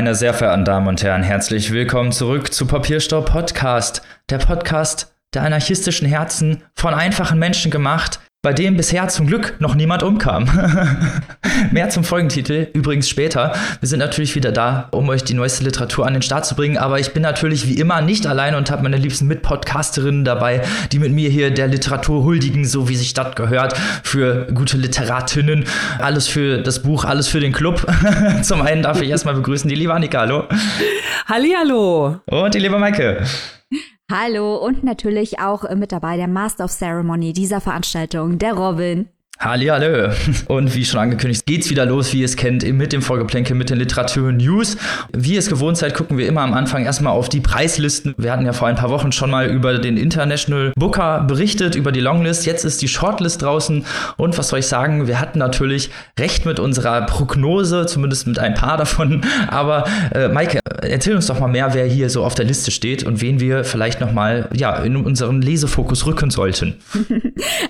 Meine sehr verehrten Damen und Herren, herzlich willkommen zurück zu Papierstau Podcast, der Podcast der anarchistischen Herzen von einfachen Menschen gemacht, bei dem bisher zum Glück noch niemand umkam. Mehr zum Folgentitel übrigens später. Wir sind natürlich wieder da, um euch die neueste Literatur an den Start zu bringen, aber ich bin natürlich wie immer nicht allein und habe meine liebsten Mitpodcasterinnen dabei, die mit mir hier der Literatur huldigen, so wie sich das gehört, für gute Literatinnen. Alles für das Buch, alles für den Club. zum einen darf ich erstmal begrüßen die liebe Annika, hallo. Hallihallo. Und die liebe Maike. Hallo und natürlich auch mit dabei der Master of Ceremony dieser Veranstaltung, der Robin. Hallihallo. Und wie schon angekündigt, geht's wieder los, wie ihr es kennt, mit dem Folgeplänkel, mit den Literatur-News. Wie ihr es gewohnt seid, gucken wir immer am Anfang erstmal auf die Preislisten. Wir hatten ja vor ein paar Wochen schon mal über den International Booker berichtet, über die Longlist. Jetzt ist die Shortlist draußen. Und was soll ich sagen, wir hatten natürlich recht mit unserer Prognose, zumindest mit ein paar davon. Aber äh, Maike, erzähl uns doch mal mehr, wer hier so auf der Liste steht und wen wir vielleicht noch mal ja, in unseren Lesefokus rücken sollten.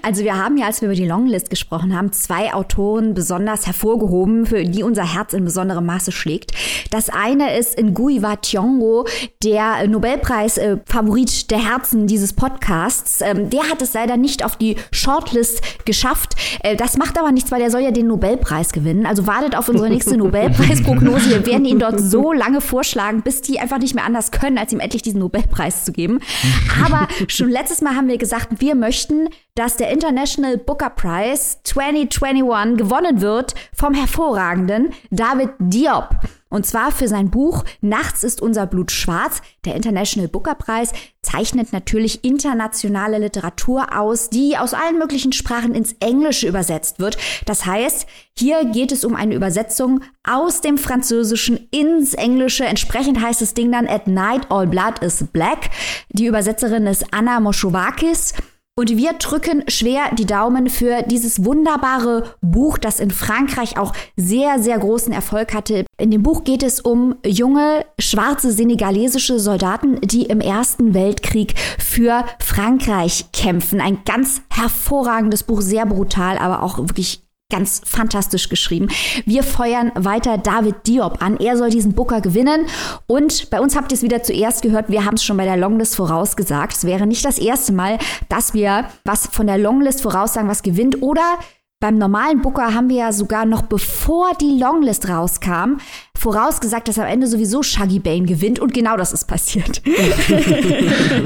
Also wir haben ja, als wir über die Longlist gesprochen gesprochen haben, zwei Autoren besonders hervorgehoben, für die unser Herz in besonderem Maße schlägt. Das eine ist Ngui Wa Tiongo, der Nobelpreis-Favorit äh, der Herzen dieses Podcasts. Ähm, der hat es leider nicht auf die Shortlist geschafft. Äh, das macht aber nichts, weil der soll ja den Nobelpreis gewinnen. Also wartet auf unsere nächste Nobelpreisprognose. Wir werden ihn dort so lange vorschlagen, bis die einfach nicht mehr anders können, als ihm endlich diesen Nobelpreis zu geben. Aber schon letztes Mal haben wir gesagt, wir möchten, dass der International Booker Prize 2021 gewonnen wird vom hervorragenden David Diop. Und zwar für sein Buch Nachts ist unser Blut schwarz. Der International Booker Preis zeichnet natürlich internationale Literatur aus, die aus allen möglichen Sprachen ins Englische übersetzt wird. Das heißt, hier geht es um eine Übersetzung aus dem Französischen ins Englische. Entsprechend heißt das Ding dann At Night All Blood is Black. Die Übersetzerin ist Anna Moschowakis. Und wir drücken schwer die Daumen für dieses wunderbare Buch, das in Frankreich auch sehr, sehr großen Erfolg hatte. In dem Buch geht es um junge, schwarze senegalesische Soldaten, die im Ersten Weltkrieg für Frankreich kämpfen. Ein ganz hervorragendes Buch, sehr brutal, aber auch wirklich ganz fantastisch geschrieben. Wir feuern weiter David Diop an. Er soll diesen Booker gewinnen. Und bei uns habt ihr es wieder zuerst gehört. Wir haben es schon bei der Longlist vorausgesagt. Es wäre nicht das erste Mal, dass wir was von der Longlist voraussagen, was gewinnt. Oder beim normalen Booker haben wir ja sogar noch bevor die Longlist rauskam, vorausgesagt, dass am Ende sowieso Shaggy Bane gewinnt und genau das ist passiert.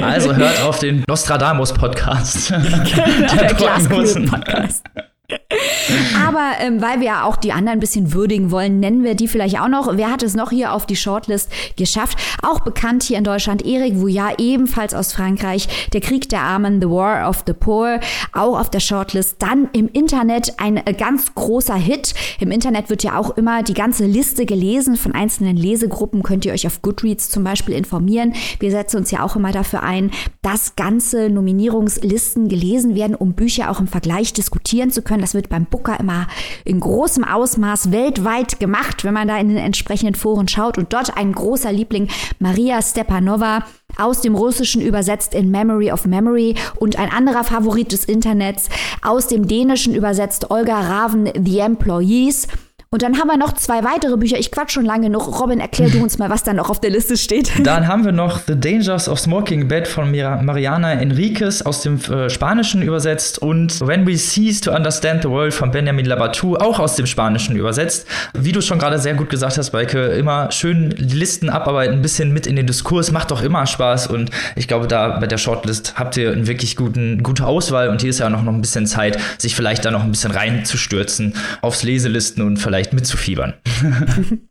Also hört auf den Nostradamus Podcast. der, der Podcast. Aber ähm, weil wir ja auch die anderen ein bisschen würdigen wollen, nennen wir die vielleicht auch noch. Wer hat es noch hier auf die Shortlist geschafft? Auch bekannt hier in Deutschland, Eric Vouillard, ebenfalls aus Frankreich. Der Krieg der Armen, The War of the Poor, auch auf der Shortlist. Dann im Internet ein äh, ganz großer Hit. Im Internet wird ja auch immer die ganze Liste gelesen von einzelnen Lesegruppen. Könnt ihr euch auf Goodreads zum Beispiel informieren. Wir setzen uns ja auch immer dafür ein, dass ganze Nominierungslisten gelesen werden, um Bücher auch im Vergleich diskutieren zu können können. Das wird beim Booker immer in großem Ausmaß weltweit gemacht, wenn man da in den entsprechenden Foren schaut. Und dort ein großer Liebling, Maria Stepanova, aus dem Russischen übersetzt in Memory of Memory und ein anderer Favorit des Internets, aus dem Dänischen übersetzt Olga Raven, The Employees. Und dann haben wir noch zwei weitere Bücher. Ich quatsch schon lange noch. Robin, erklär du uns mal, was da noch auf der Liste steht. Dann haben wir noch The Dangers of Smoking Bed von Mariana Enriquez aus dem äh, Spanischen übersetzt und When We Cease to Understand the World von Benjamin Labatou auch aus dem Spanischen übersetzt. Wie du schon gerade sehr gut gesagt hast, Maike, immer schön Listen abarbeiten, ein bisschen mit in den Diskurs, macht doch immer Spaß und ich glaube, da bei der Shortlist habt ihr eine wirklich guten, gute Auswahl und hier ist ja noch, noch ein bisschen Zeit, sich vielleicht da noch ein bisschen reinzustürzen aufs Leselisten und vielleicht vielleicht mitzufiebern.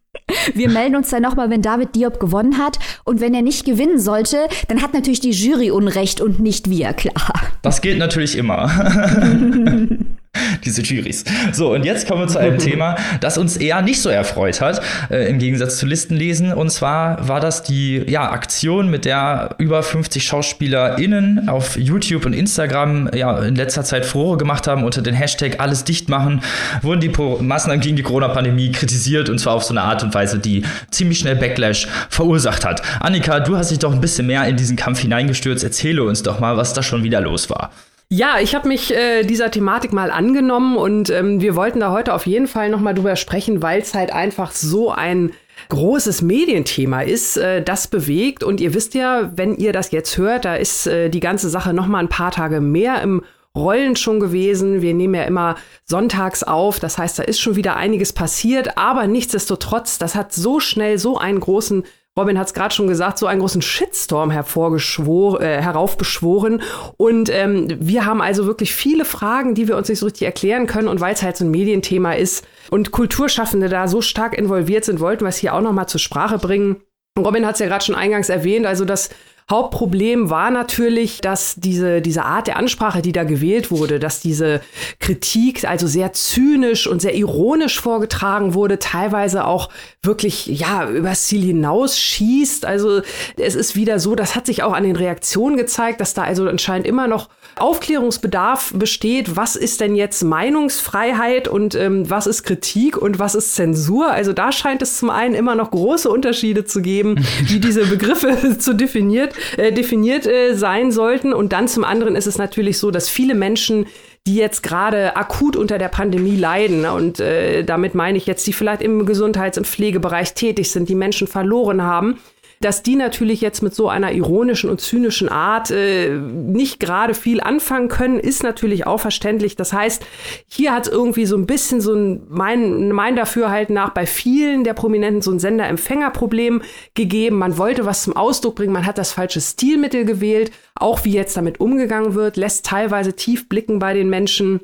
Wir melden uns dann nochmal, wenn David Diop gewonnen hat. Und wenn er nicht gewinnen sollte, dann hat natürlich die Jury Unrecht und nicht wir, klar. Das gilt natürlich immer. Diese Juries. So, und jetzt kommen wir zu einem Thema, das uns eher nicht so erfreut hat, äh, im Gegensatz zu Listenlesen. Und zwar war das die ja, Aktion, mit der über 50 SchauspielerInnen auf YouTube und Instagram ja, in letzter Zeit Furore gemacht haben unter den Hashtag alles dicht machen, wurden die Pro Maßnahmen gegen die Corona-Pandemie kritisiert und zwar auf so eine Art und Weise, die ziemlich schnell Backlash verursacht hat. Annika, du hast dich doch ein bisschen mehr in diesen Kampf hineingestürzt. Erzähle uns doch mal, was da schon wieder los war. Ja, ich habe mich äh, dieser Thematik mal angenommen und ähm, wir wollten da heute auf jeden Fall noch mal drüber sprechen, weil es halt einfach so ein großes Medienthema ist, äh, das bewegt. Und ihr wisst ja, wenn ihr das jetzt hört, da ist äh, die ganze Sache noch mal ein paar Tage mehr im Rollen schon gewesen. Wir nehmen ja immer sonntags auf. Das heißt, da ist schon wieder einiges passiert. Aber nichtsdestotrotz, das hat so schnell so einen großen Robin hat es gerade schon gesagt, so einen großen Shitstorm hervorgeschworen, äh, heraufbeschworen. Und ähm, wir haben also wirklich viele Fragen, die wir uns nicht so richtig erklären können. Und weil es halt so ein Medienthema ist und Kulturschaffende da so stark involviert sind, wollten wir es hier auch noch mal zur Sprache bringen. Robin hat es ja gerade schon eingangs erwähnt, also das Hauptproblem war natürlich, dass diese, diese Art der Ansprache, die da gewählt wurde, dass diese Kritik also sehr zynisch und sehr ironisch vorgetragen wurde, teilweise auch wirklich, ja, übers Ziel hinausschießt. Also es ist wieder so, das hat sich auch an den Reaktionen gezeigt, dass da also anscheinend immer noch Aufklärungsbedarf besteht. Was ist denn jetzt Meinungsfreiheit und ähm, was ist Kritik und was ist Zensur? Also da scheint es zum einen immer noch große Unterschiede zu geben, wie diese Begriffe zu definiert, äh, definiert äh, sein sollten. Und dann zum anderen ist es natürlich so, dass viele Menschen die jetzt gerade akut unter der Pandemie leiden. Ne? Und äh, damit meine ich jetzt, die vielleicht im Gesundheits-, im Pflegebereich tätig sind, die Menschen verloren haben, dass die natürlich jetzt mit so einer ironischen und zynischen Art äh, nicht gerade viel anfangen können, ist natürlich auch verständlich. Das heißt, hier hat es irgendwie so ein bisschen so ein, mein, mein Dafürhalten nach bei vielen der Prominenten so ein Sender-Empfänger-Problem gegeben. Man wollte was zum Ausdruck bringen, man hat das falsche Stilmittel gewählt. Auch wie jetzt damit umgegangen wird, lässt teilweise tief blicken bei den Menschen.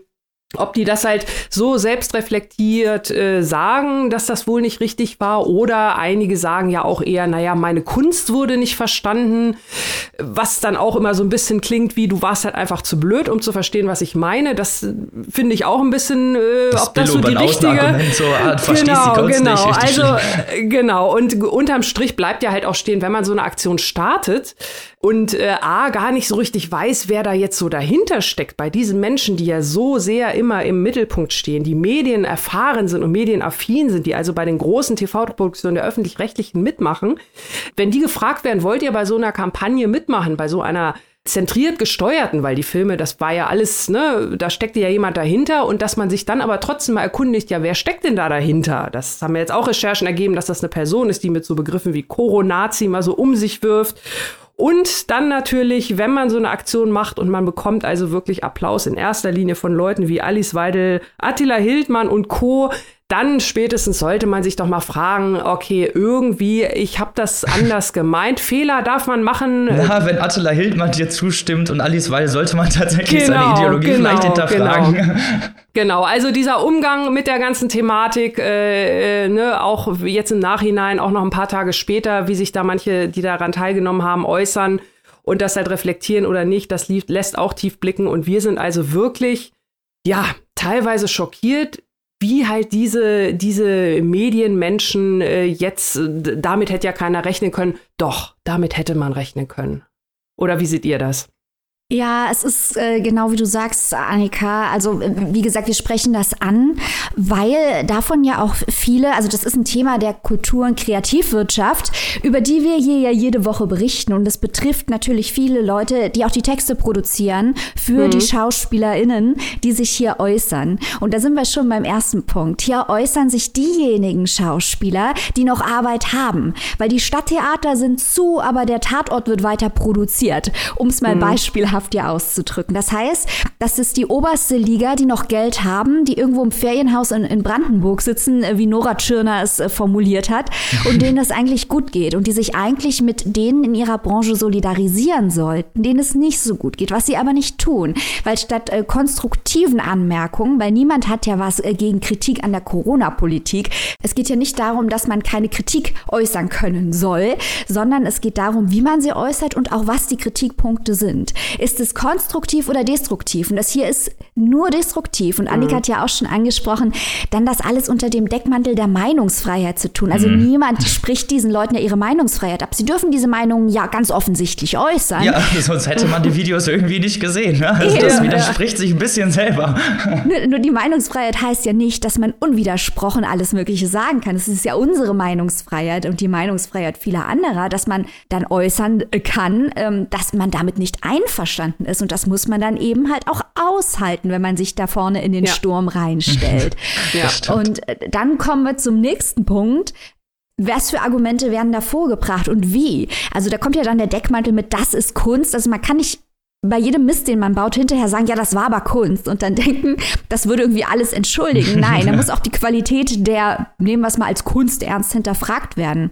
Ob die das halt so selbstreflektiert äh, sagen, dass das wohl nicht richtig war, oder einige sagen ja auch eher, naja, meine Kunst wurde nicht verstanden, was dann auch immer so ein bisschen klingt wie, du warst halt einfach zu blöd, um zu verstehen, was ich meine. Das finde ich auch ein bisschen, äh, das ob das so die richtige. So, ah, genau, genau. also äh, genau. Und unterm Strich bleibt ja halt auch stehen, wenn man so eine Aktion startet, und äh, A, gar nicht so richtig weiß, wer da jetzt so dahinter steckt, bei diesen Menschen, die ja so sehr immer im Mittelpunkt stehen, die Medien erfahren sind und medienaffin sind, die also bei den großen TV-Produktionen der öffentlich-rechtlichen mitmachen, wenn die gefragt werden, wollt ihr bei so einer Kampagne mitmachen, bei so einer zentriert gesteuerten, weil die Filme, das war ja alles, ne, da steckte ja jemand dahinter und dass man sich dann aber trotzdem mal erkundigt, ja, wer steckt denn da dahinter? Das haben wir jetzt auch Recherchen ergeben, dass das eine Person ist, die mit so Begriffen wie Koro-Nazi mal so um sich wirft und dann natürlich, wenn man so eine Aktion macht und man bekommt also wirklich Applaus in erster Linie von Leuten wie Alice Weidel, Attila Hildmann und Co., dann spätestens sollte man sich doch mal fragen, okay, irgendwie, ich habe das anders gemeint. Fehler darf man machen. Ja, wenn Attila Hildmann dir zustimmt und Alice Weil, sollte man tatsächlich genau, seine Ideologie genau, vielleicht hinterfragen. Genau. genau, also dieser Umgang mit der ganzen Thematik, äh, äh, ne, auch jetzt im Nachhinein, auch noch ein paar Tage später, wie sich da manche, die daran teilgenommen haben, äußern und das halt reflektieren oder nicht, das lässt auch tief blicken. Und wir sind also wirklich, ja, teilweise schockiert wie halt diese, diese Medienmenschen äh, jetzt, damit hätte ja keiner rechnen können. Doch, damit hätte man rechnen können. Oder wie seht ihr das? Ja, es ist äh, genau wie du sagst, Annika. Also äh, wie gesagt, wir sprechen das an, weil davon ja auch viele, also das ist ein Thema der Kultur- und Kreativwirtschaft, über die wir hier ja jede Woche berichten. Und es betrifft natürlich viele Leute, die auch die Texte produzieren für mhm. die SchauspielerInnen, die sich hier äußern. Und da sind wir schon beim ersten Punkt. Hier äußern sich diejenigen Schauspieler, die noch Arbeit haben. Weil die Stadttheater sind zu, aber der Tatort wird weiter produziert. Um es mal mhm. beispielhaft beispielhaft ja auszudrücken. Das heißt, das ist die oberste Liga, die noch Geld haben, die irgendwo im Ferienhaus in, in Brandenburg sitzen, äh, wie Nora Tschirner es äh, formuliert hat, und denen es eigentlich gut geht und die sich eigentlich mit denen in ihrer Branche solidarisieren sollten, denen es nicht so gut geht, was sie aber nicht tun. Weil statt äh, konstruktiven Anmerkungen, weil niemand hat ja was äh, gegen Kritik an der Corona-Politik, es geht ja nicht darum, dass man keine Kritik äußern können soll, sondern es geht darum, wie man sie äußert und auch was die Kritikpunkte sind. Ist es konstruktiv oder destruktiv? Und das hier ist nur destruktiv. Und Annika mhm. hat ja auch schon angesprochen, dann das alles unter dem Deckmantel der Meinungsfreiheit zu tun. Also mhm. niemand spricht diesen Leuten ja ihre Meinungsfreiheit ab. Sie dürfen diese Meinungen ja ganz offensichtlich äußern. Ja, sonst hätte man die Videos irgendwie nicht gesehen. Ne? Also das widerspricht sich ein bisschen selber. Nur, nur die Meinungsfreiheit heißt ja nicht, dass man unwidersprochen alles Mögliche sagen kann. Es ist ja unsere Meinungsfreiheit und die Meinungsfreiheit vieler anderer, dass man dann äußern kann, ähm, dass man damit nicht einverstanden einverstanden ist. Und das muss man dann eben halt auch aushalten, wenn man sich da vorne in den ja. Sturm reinstellt. ja. Und äh, dann kommen wir zum nächsten Punkt. was für Argumente werden da vorgebracht und wie? Also da kommt ja dann der Deckmantel mit, das ist Kunst. Also man kann nicht bei jedem Mist, den man baut, hinterher sagen, ja, das war aber Kunst und dann denken, das würde irgendwie alles entschuldigen. Nein, da muss auch die Qualität der, nehmen wir es mal als Kunst ernst, hinterfragt werden.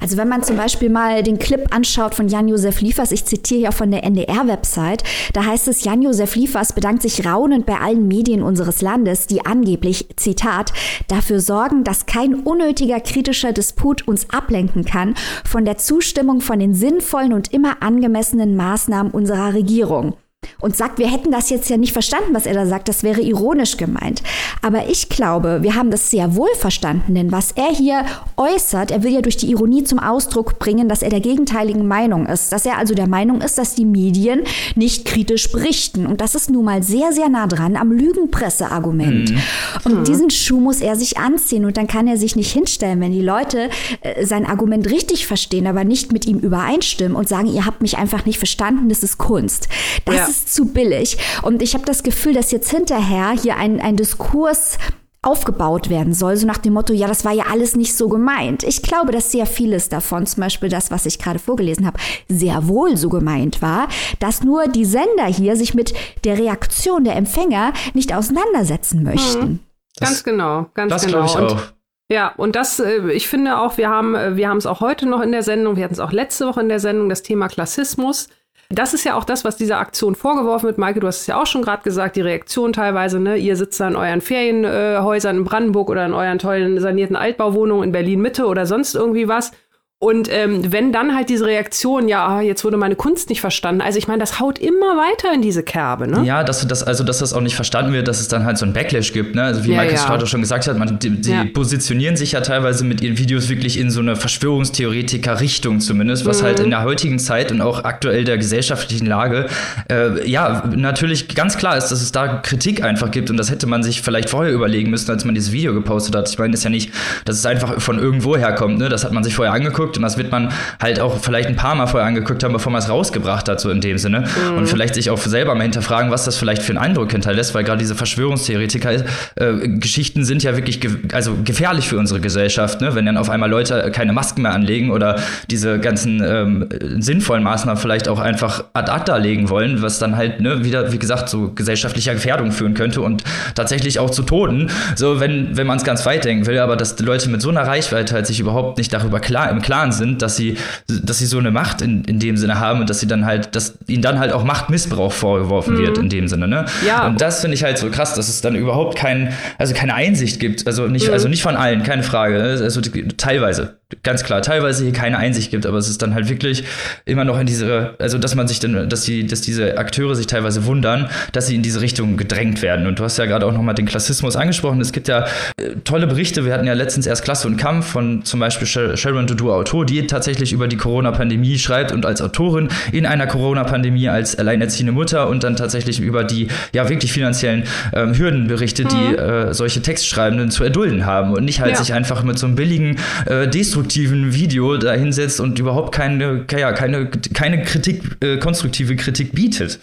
Also wenn man zum Beispiel mal den Clip anschaut von Jan-Josef Liefers, ich zitiere hier von der NDR-Website, da heißt es, Jan-Josef Liefers bedankt sich raunend bei allen Medien unseres Landes, die angeblich, Zitat, dafür sorgen, dass kein unnötiger kritischer Disput uns ablenken kann von der Zustimmung von den sinnvollen und immer angemessenen Maßnahmen unserer Regierung und sagt, wir hätten das jetzt ja nicht verstanden, was er da sagt, das wäre ironisch gemeint. Aber ich glaube, wir haben das sehr wohl verstanden, denn was er hier äußert, er will ja durch die Ironie zum Ausdruck bringen, dass er der gegenteiligen Meinung ist, dass er also der Meinung ist, dass die Medien nicht kritisch berichten. Und das ist nun mal sehr, sehr nah dran am Lügenpresseargument. Mhm. Und mhm. diesen Schuh muss er sich anziehen und dann kann er sich nicht hinstellen, wenn die Leute äh, sein Argument richtig verstehen, aber nicht mit ihm übereinstimmen und sagen, ihr habt mich einfach nicht verstanden, das ist Kunst. Das ja ist zu billig. Und ich habe das Gefühl, dass jetzt hinterher hier ein, ein Diskurs aufgebaut werden soll, so nach dem Motto, ja, das war ja alles nicht so gemeint. Ich glaube, dass sehr vieles davon, zum Beispiel das, was ich gerade vorgelesen habe, sehr wohl so gemeint war, dass nur die Sender hier sich mit der Reaktion der Empfänger nicht auseinandersetzen möchten. Hm. Ganz genau, ganz das genau. Das glaube ich auch. Ja, und das, äh, ich finde auch, wir haben, äh, wir haben es auch heute noch in der Sendung, wir hatten es auch letzte Woche in der Sendung, das Thema Klassismus. Das ist ja auch das, was dieser Aktion vorgeworfen wird. Maike, du hast es ja auch schon gerade gesagt, die Reaktion teilweise, ne? Ihr sitzt da in euren Ferienhäusern in Brandenburg oder in euren tollen sanierten Altbauwohnungen in Berlin Mitte oder sonst irgendwie was und ähm, wenn dann halt diese Reaktion, ja, ah, jetzt wurde meine Kunst nicht verstanden. Also ich meine, das haut immer weiter in diese Kerbe, ne? Ja, dass das, also dass das auch nicht verstanden wird, dass es dann halt so ein Backlash gibt, ne? Also wie ja, Michael ja. Strauter schon gesagt hat, man, die, die ja. positionieren sich ja teilweise mit ihren Videos wirklich in so eine Verschwörungstheoretiker-Richtung zumindest, was halt mhm. halt in der heutigen Zeit und auch aktuell der gesellschaftlichen Lage, äh, ja, natürlich ganz klar ist, dass es da Kritik einfach gibt und das hätte man sich vielleicht vorher überlegen müssen, als man dieses Video gepostet hat. Ich meine, das ist ja nicht, dass es einfach von irgendwo herkommt, ne? Das hat man sich vorher angeguckt angeguckt und das wird man halt auch vielleicht ein paar Mal vorher angeguckt haben, bevor man es rausgebracht hat, so in dem Sinne. Mhm. Und vielleicht sich auch selber mal hinterfragen, was das vielleicht für einen Eindruck hinterlässt, weil gerade diese Verschwörungstheoretiker-Geschichten äh, sind ja wirklich ge also gefährlich für unsere Gesellschaft, ne? wenn dann auf einmal Leute keine Masken mehr anlegen oder diese ganzen ähm, sinnvollen Maßnahmen vielleicht auch einfach ad acta legen wollen, was dann halt ne, wieder, wie gesagt, zu gesellschaftlicher Gefährdung führen könnte und tatsächlich auch zu Toten, so wenn, wenn man es ganz weit denken will, aber dass die Leute mit so einer Reichweite halt sich überhaupt nicht darüber klar im Klaren Plan sind, dass sie, dass sie so eine Macht in, in dem Sinne haben und dass sie dann halt, dass ihnen dann halt auch Machtmissbrauch vorgeworfen mhm. wird in dem Sinne, ne? Ja. Und das finde ich halt so krass, dass es dann überhaupt kein, also keine Einsicht gibt. Also nicht, mhm. also nicht von allen, keine Frage. Also teilweise ganz klar teilweise hier keine Einsicht gibt, aber es ist dann halt wirklich immer noch in diese, also dass man sich dann, dass die, dass diese Akteure sich teilweise wundern, dass sie in diese Richtung gedrängt werden. Und du hast ja gerade auch nochmal den Klassismus angesprochen. Es gibt ja äh, tolle Berichte. Wir hatten ja letztens erst Klasse und Kampf von zum Beispiel Sharon Dodo Autor, die tatsächlich über die Corona-Pandemie schreibt und als Autorin in einer Corona-Pandemie als alleinerziehende Mutter und dann tatsächlich über die ja wirklich finanziellen ähm, Hürden berichtet, mhm. die äh, solche Textschreibenden zu erdulden haben und nicht halt ja. sich einfach mit so einem billigen äh, Destruktiven konstruktiven Video da hinsetzt und überhaupt keine, keine, keine Kritik, äh, konstruktive Kritik bietet.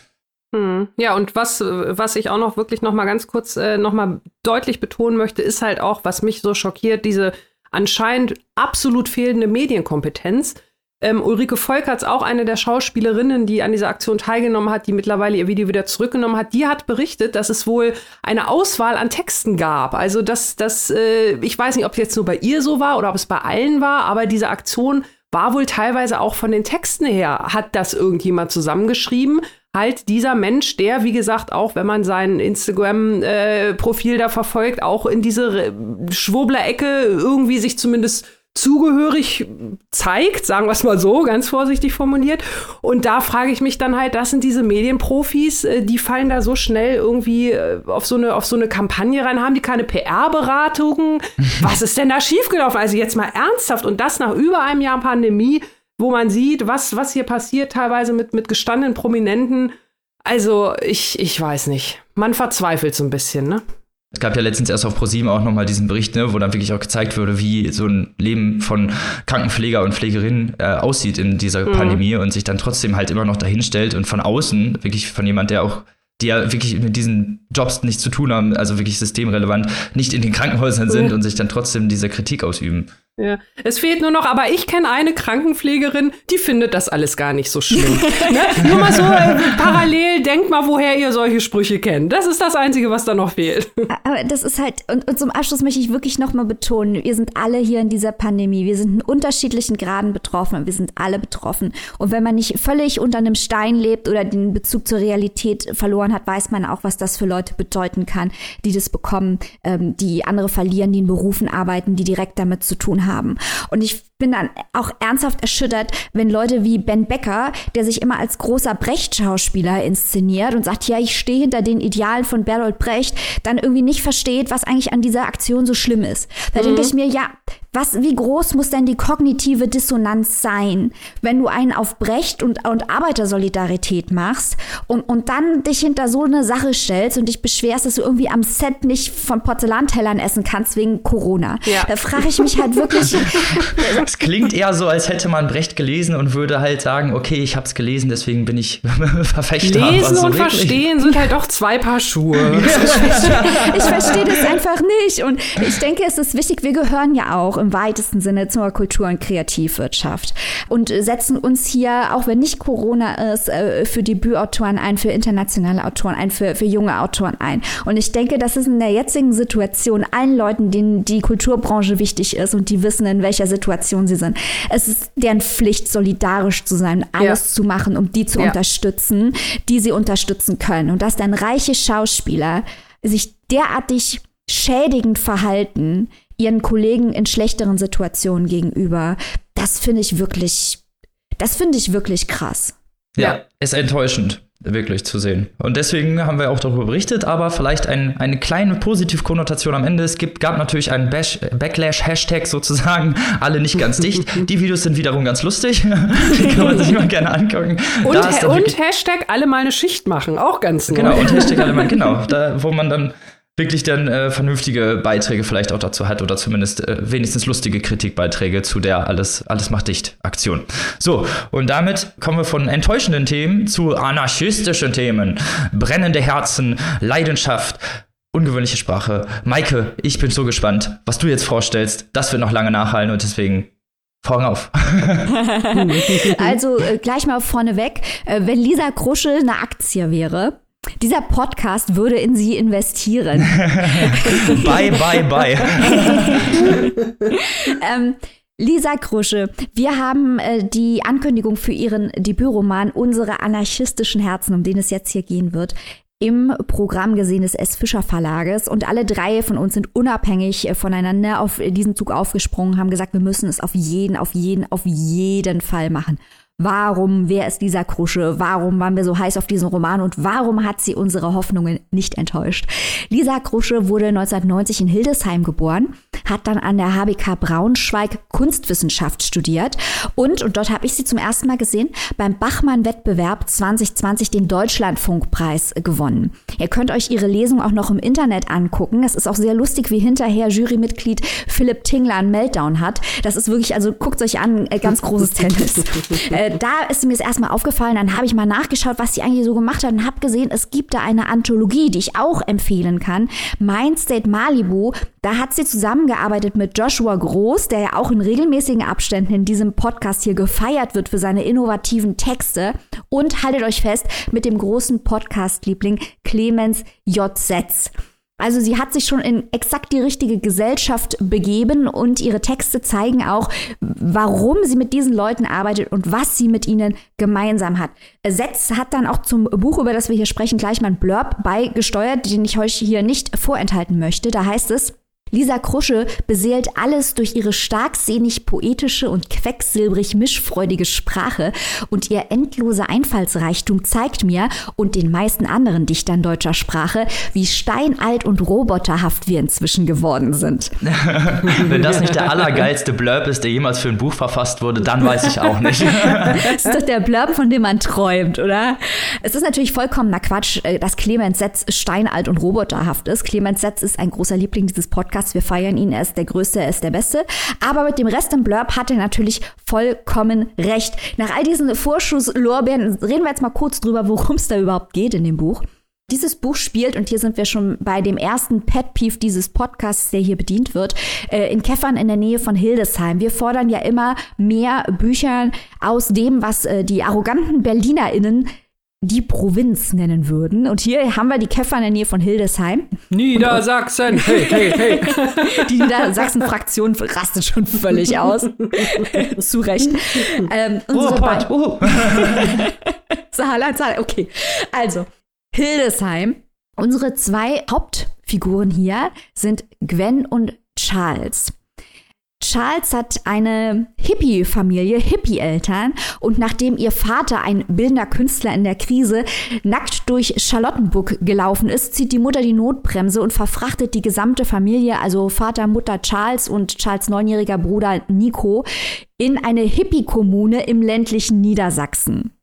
Hm. Ja, und was, was ich auch noch wirklich noch mal ganz kurz äh, noch mal deutlich betonen möchte, ist halt auch, was mich so schockiert, diese anscheinend absolut fehlende Medienkompetenz. Ähm, Ulrike Volkerts, auch eine der Schauspielerinnen, die an dieser Aktion teilgenommen hat, die mittlerweile ihr Video wieder zurückgenommen hat, die hat berichtet, dass es wohl eine Auswahl an Texten gab. Also, dass das, äh, ich weiß nicht, ob es jetzt nur bei ihr so war oder ob es bei allen war, aber diese Aktion war wohl teilweise auch von den Texten her, hat das irgendjemand zusammengeschrieben. Halt dieser Mensch, der, wie gesagt, auch wenn man sein Instagram-Profil äh, da verfolgt, auch in diese Schwurbler-Ecke irgendwie sich zumindest zugehörig zeigt, sagen wir es mal so, ganz vorsichtig formuliert. Und da frage ich mich dann halt, das sind diese Medienprofis, äh, die fallen da so schnell irgendwie äh, auf so eine, auf so eine Kampagne rein, haben die keine PR-Beratungen? Was ist denn da schiefgelaufen? Also jetzt mal ernsthaft und das nach über einem Jahr Pandemie, wo man sieht, was, was hier passiert, teilweise mit, mit gestandenen Prominenten. Also ich, ich weiß nicht. Man verzweifelt so ein bisschen, ne? Es gab ja letztens erst auf ProSieben auch nochmal diesen Bericht, ne, wo dann wirklich auch gezeigt wurde, wie so ein Leben von Krankenpfleger und Pflegerinnen äh, aussieht in dieser mhm. Pandemie und sich dann trotzdem halt immer noch dahinstellt und von außen, wirklich von jemand, der auch die ja wirklich mit diesen Jobs nichts zu tun haben, also wirklich systemrelevant, nicht in den Krankenhäusern sind mhm. und sich dann trotzdem diese Kritik ausüben. Ja. Es fehlt nur noch, aber ich kenne eine Krankenpflegerin, die findet das alles gar nicht so schlimm. ne? Nur mal so äh, parallel, denkt mal, woher ihr solche Sprüche kennt. Das ist das Einzige, was da noch fehlt. Aber das ist halt, und, und zum Abschluss möchte ich wirklich nochmal betonen, wir sind alle hier in dieser Pandemie, wir sind in unterschiedlichen Graden betroffen und wir sind alle betroffen. Und wenn man nicht völlig unter einem Stein lebt oder den Bezug zur Realität verloren hat, weiß man auch, was das für Leute bedeuten kann, die das bekommen, ähm, die andere verlieren, die in Berufen arbeiten, die direkt damit zu tun haben haben. Und ich bin dann auch ernsthaft erschüttert, wenn Leute wie Ben Becker, der sich immer als großer Brecht-Schauspieler inszeniert und sagt, ja, ich stehe hinter den Idealen von Bertolt Brecht, dann irgendwie nicht versteht, was eigentlich an dieser Aktion so schlimm ist. Da mhm. denke ich mir, ja, was, wie groß muss denn die kognitive Dissonanz sein, wenn du einen auf Brecht und, und Arbeitersolidarität machst und, und dann dich hinter so eine Sache stellst und dich beschwerst, dass du irgendwie am Set nicht von Porzellantellern essen kannst wegen Corona. Ja. Da frage ich mich halt wirklich. Es klingt eher so, als hätte man Brecht gelesen und würde halt sagen, okay, ich habe es gelesen, deswegen bin ich Verfechter. Lesen so und wirklich. verstehen sind halt doch zwei Paar Schuhe. ich verstehe das einfach nicht und ich denke, es ist wichtig, wir gehören ja auch im weitesten Sinne zur Kultur- und Kreativwirtschaft und setzen uns hier, auch wenn nicht Corona ist, äh, für Debütautoren ein, für internationale Autoren ein, für, für junge Autoren ein. Und ich denke, das ist in der jetzigen Situation allen Leuten, denen die Kulturbranche wichtig ist und die wissen, in welcher Situation sie sind. Es ist deren Pflicht, solidarisch zu sein, alles ja. zu machen, um die zu ja. unterstützen, die sie unterstützen können. Und dass dann reiche Schauspieler sich derartig schädigend verhalten, ihren Kollegen in schlechteren Situationen gegenüber. Das finde ich wirklich, das finde ich wirklich krass. Ja, ja, ist enttäuschend, wirklich zu sehen. Und deswegen haben wir auch darüber berichtet, aber vielleicht ein, eine kleine Positivkonnotation am Ende. Es gibt, gab natürlich einen Backlash-Hashtag sozusagen, alle nicht ganz dicht. Die Videos sind wiederum ganz lustig. Die kann man sich mal gerne angucken. Und, ha und Hashtag alle mal eine Schicht machen, auch ganz neu. Genau, und Hashtag alle mal, genau. Da, wo man dann wirklich dann äh, vernünftige Beiträge vielleicht auch dazu hat oder zumindest äh, wenigstens lustige Kritikbeiträge zu der alles, alles macht dicht Aktion. So, und damit kommen wir von enttäuschenden Themen zu anarchistischen Themen. Brennende Herzen, Leidenschaft, ungewöhnliche Sprache. Maike, ich bin so gespannt, was du jetzt vorstellst. Das wird noch lange nachhallen und deswegen Fang auf. also äh, gleich mal vorneweg, äh, wenn Lisa Krusche eine Aktie wäre, dieser Podcast würde in sie investieren. bye, bye, bye. ähm, Lisa Krusche, wir haben äh, die Ankündigung für ihren Debütroman Unsere anarchistischen Herzen, um den es jetzt hier gehen wird, im Programm gesehen des S. Fischer Verlages und alle drei von uns sind unabhängig voneinander auf diesen Zug aufgesprungen, haben gesagt, wir müssen es auf jeden, auf jeden, auf jeden Fall machen. Warum, wer ist Lisa Krusche? Warum waren wir so heiß auf diesen Roman und warum hat sie unsere Hoffnungen nicht enttäuscht? Lisa Krusche wurde 1990 in Hildesheim geboren, hat dann an der HBK Braunschweig Kunstwissenschaft studiert und, und dort habe ich sie zum ersten Mal gesehen, beim Bachmann-Wettbewerb 2020 den Deutschlandfunkpreis gewonnen. Ihr könnt euch ihre Lesung auch noch im Internet angucken. Es ist auch sehr lustig, wie hinterher Jurymitglied Philipp Tingler einen Meltdown hat. Das ist wirklich, also guckt euch an, äh, ganz großes Tennis. Äh, da ist mir das erstmal aufgefallen, dann habe ich mal nachgeschaut, was sie eigentlich so gemacht hat und habe gesehen, es gibt da eine Anthologie, die ich auch empfehlen kann. Mindstate Malibu, da hat sie zusammengearbeitet mit Joshua Groß, der ja auch in regelmäßigen Abständen in diesem Podcast hier gefeiert wird für seine innovativen Texte. Und haltet euch fest, mit dem großen Podcast-Liebling Clemens J. Setz. Also sie hat sich schon in exakt die richtige Gesellschaft begeben und ihre Texte zeigen auch, warum sie mit diesen Leuten arbeitet und was sie mit ihnen gemeinsam hat. Setz hat dann auch zum Buch, über das wir hier sprechen, gleich mal ein Blurb beigesteuert, den ich euch hier nicht vorenthalten möchte. Da heißt es, Lisa Krusche beseelt alles durch ihre starksinnig poetische und quecksilbrig mischfreudige Sprache und ihr endloser Einfallsreichtum zeigt mir und den meisten anderen Dichtern deutscher Sprache, wie steinalt und roboterhaft wir inzwischen geworden sind. Wenn das nicht der allergeilste Blurb ist, der jemals für ein Buch verfasst wurde, dann weiß ich auch nicht. das ist doch der Blurb, von dem man träumt, oder? Es ist natürlich vollkommener Quatsch, äh, dass Clemens Setz steinalt und roboterhaft ist. Clemens Setz ist ein großer Liebling dieses Podcasts Podcast. Wir feiern ihn, er ist der Größte, er ist der Beste. Aber mit dem Rest im Blurb hat er natürlich vollkommen recht. Nach all diesen Vorschusslorbeeren reden wir jetzt mal kurz drüber, worum es da überhaupt geht in dem Buch. Dieses Buch spielt, und hier sind wir schon bei dem ersten Pet Peeve dieses Podcasts, der hier bedient wird, äh, in Käffern in der Nähe von Hildesheim. Wir fordern ja immer mehr Bücher aus dem, was äh, die arroganten BerlinerInnen die Provinz nennen würden. Und hier haben wir die Käfer in der Nähe von Hildesheim. Niedersachsen, hey, hey, hey. Die Niedersachsen-Fraktion rastet schon völlig aus. Zu Recht. Ähm, Ruhrpott, uh. Saarland, Saarland, okay. Also, Hildesheim. Unsere zwei Hauptfiguren hier sind Gwen und Charles. Charles hat eine Hippie-Familie, Hippie-Eltern und nachdem ihr Vater, ein bildender Künstler in der Krise, nackt durch Charlottenburg gelaufen ist, zieht die Mutter die Notbremse und verfrachtet die gesamte Familie, also Vater, Mutter Charles und Charles neunjähriger Bruder Nico, in eine Hippie-Kommune im ländlichen Niedersachsen.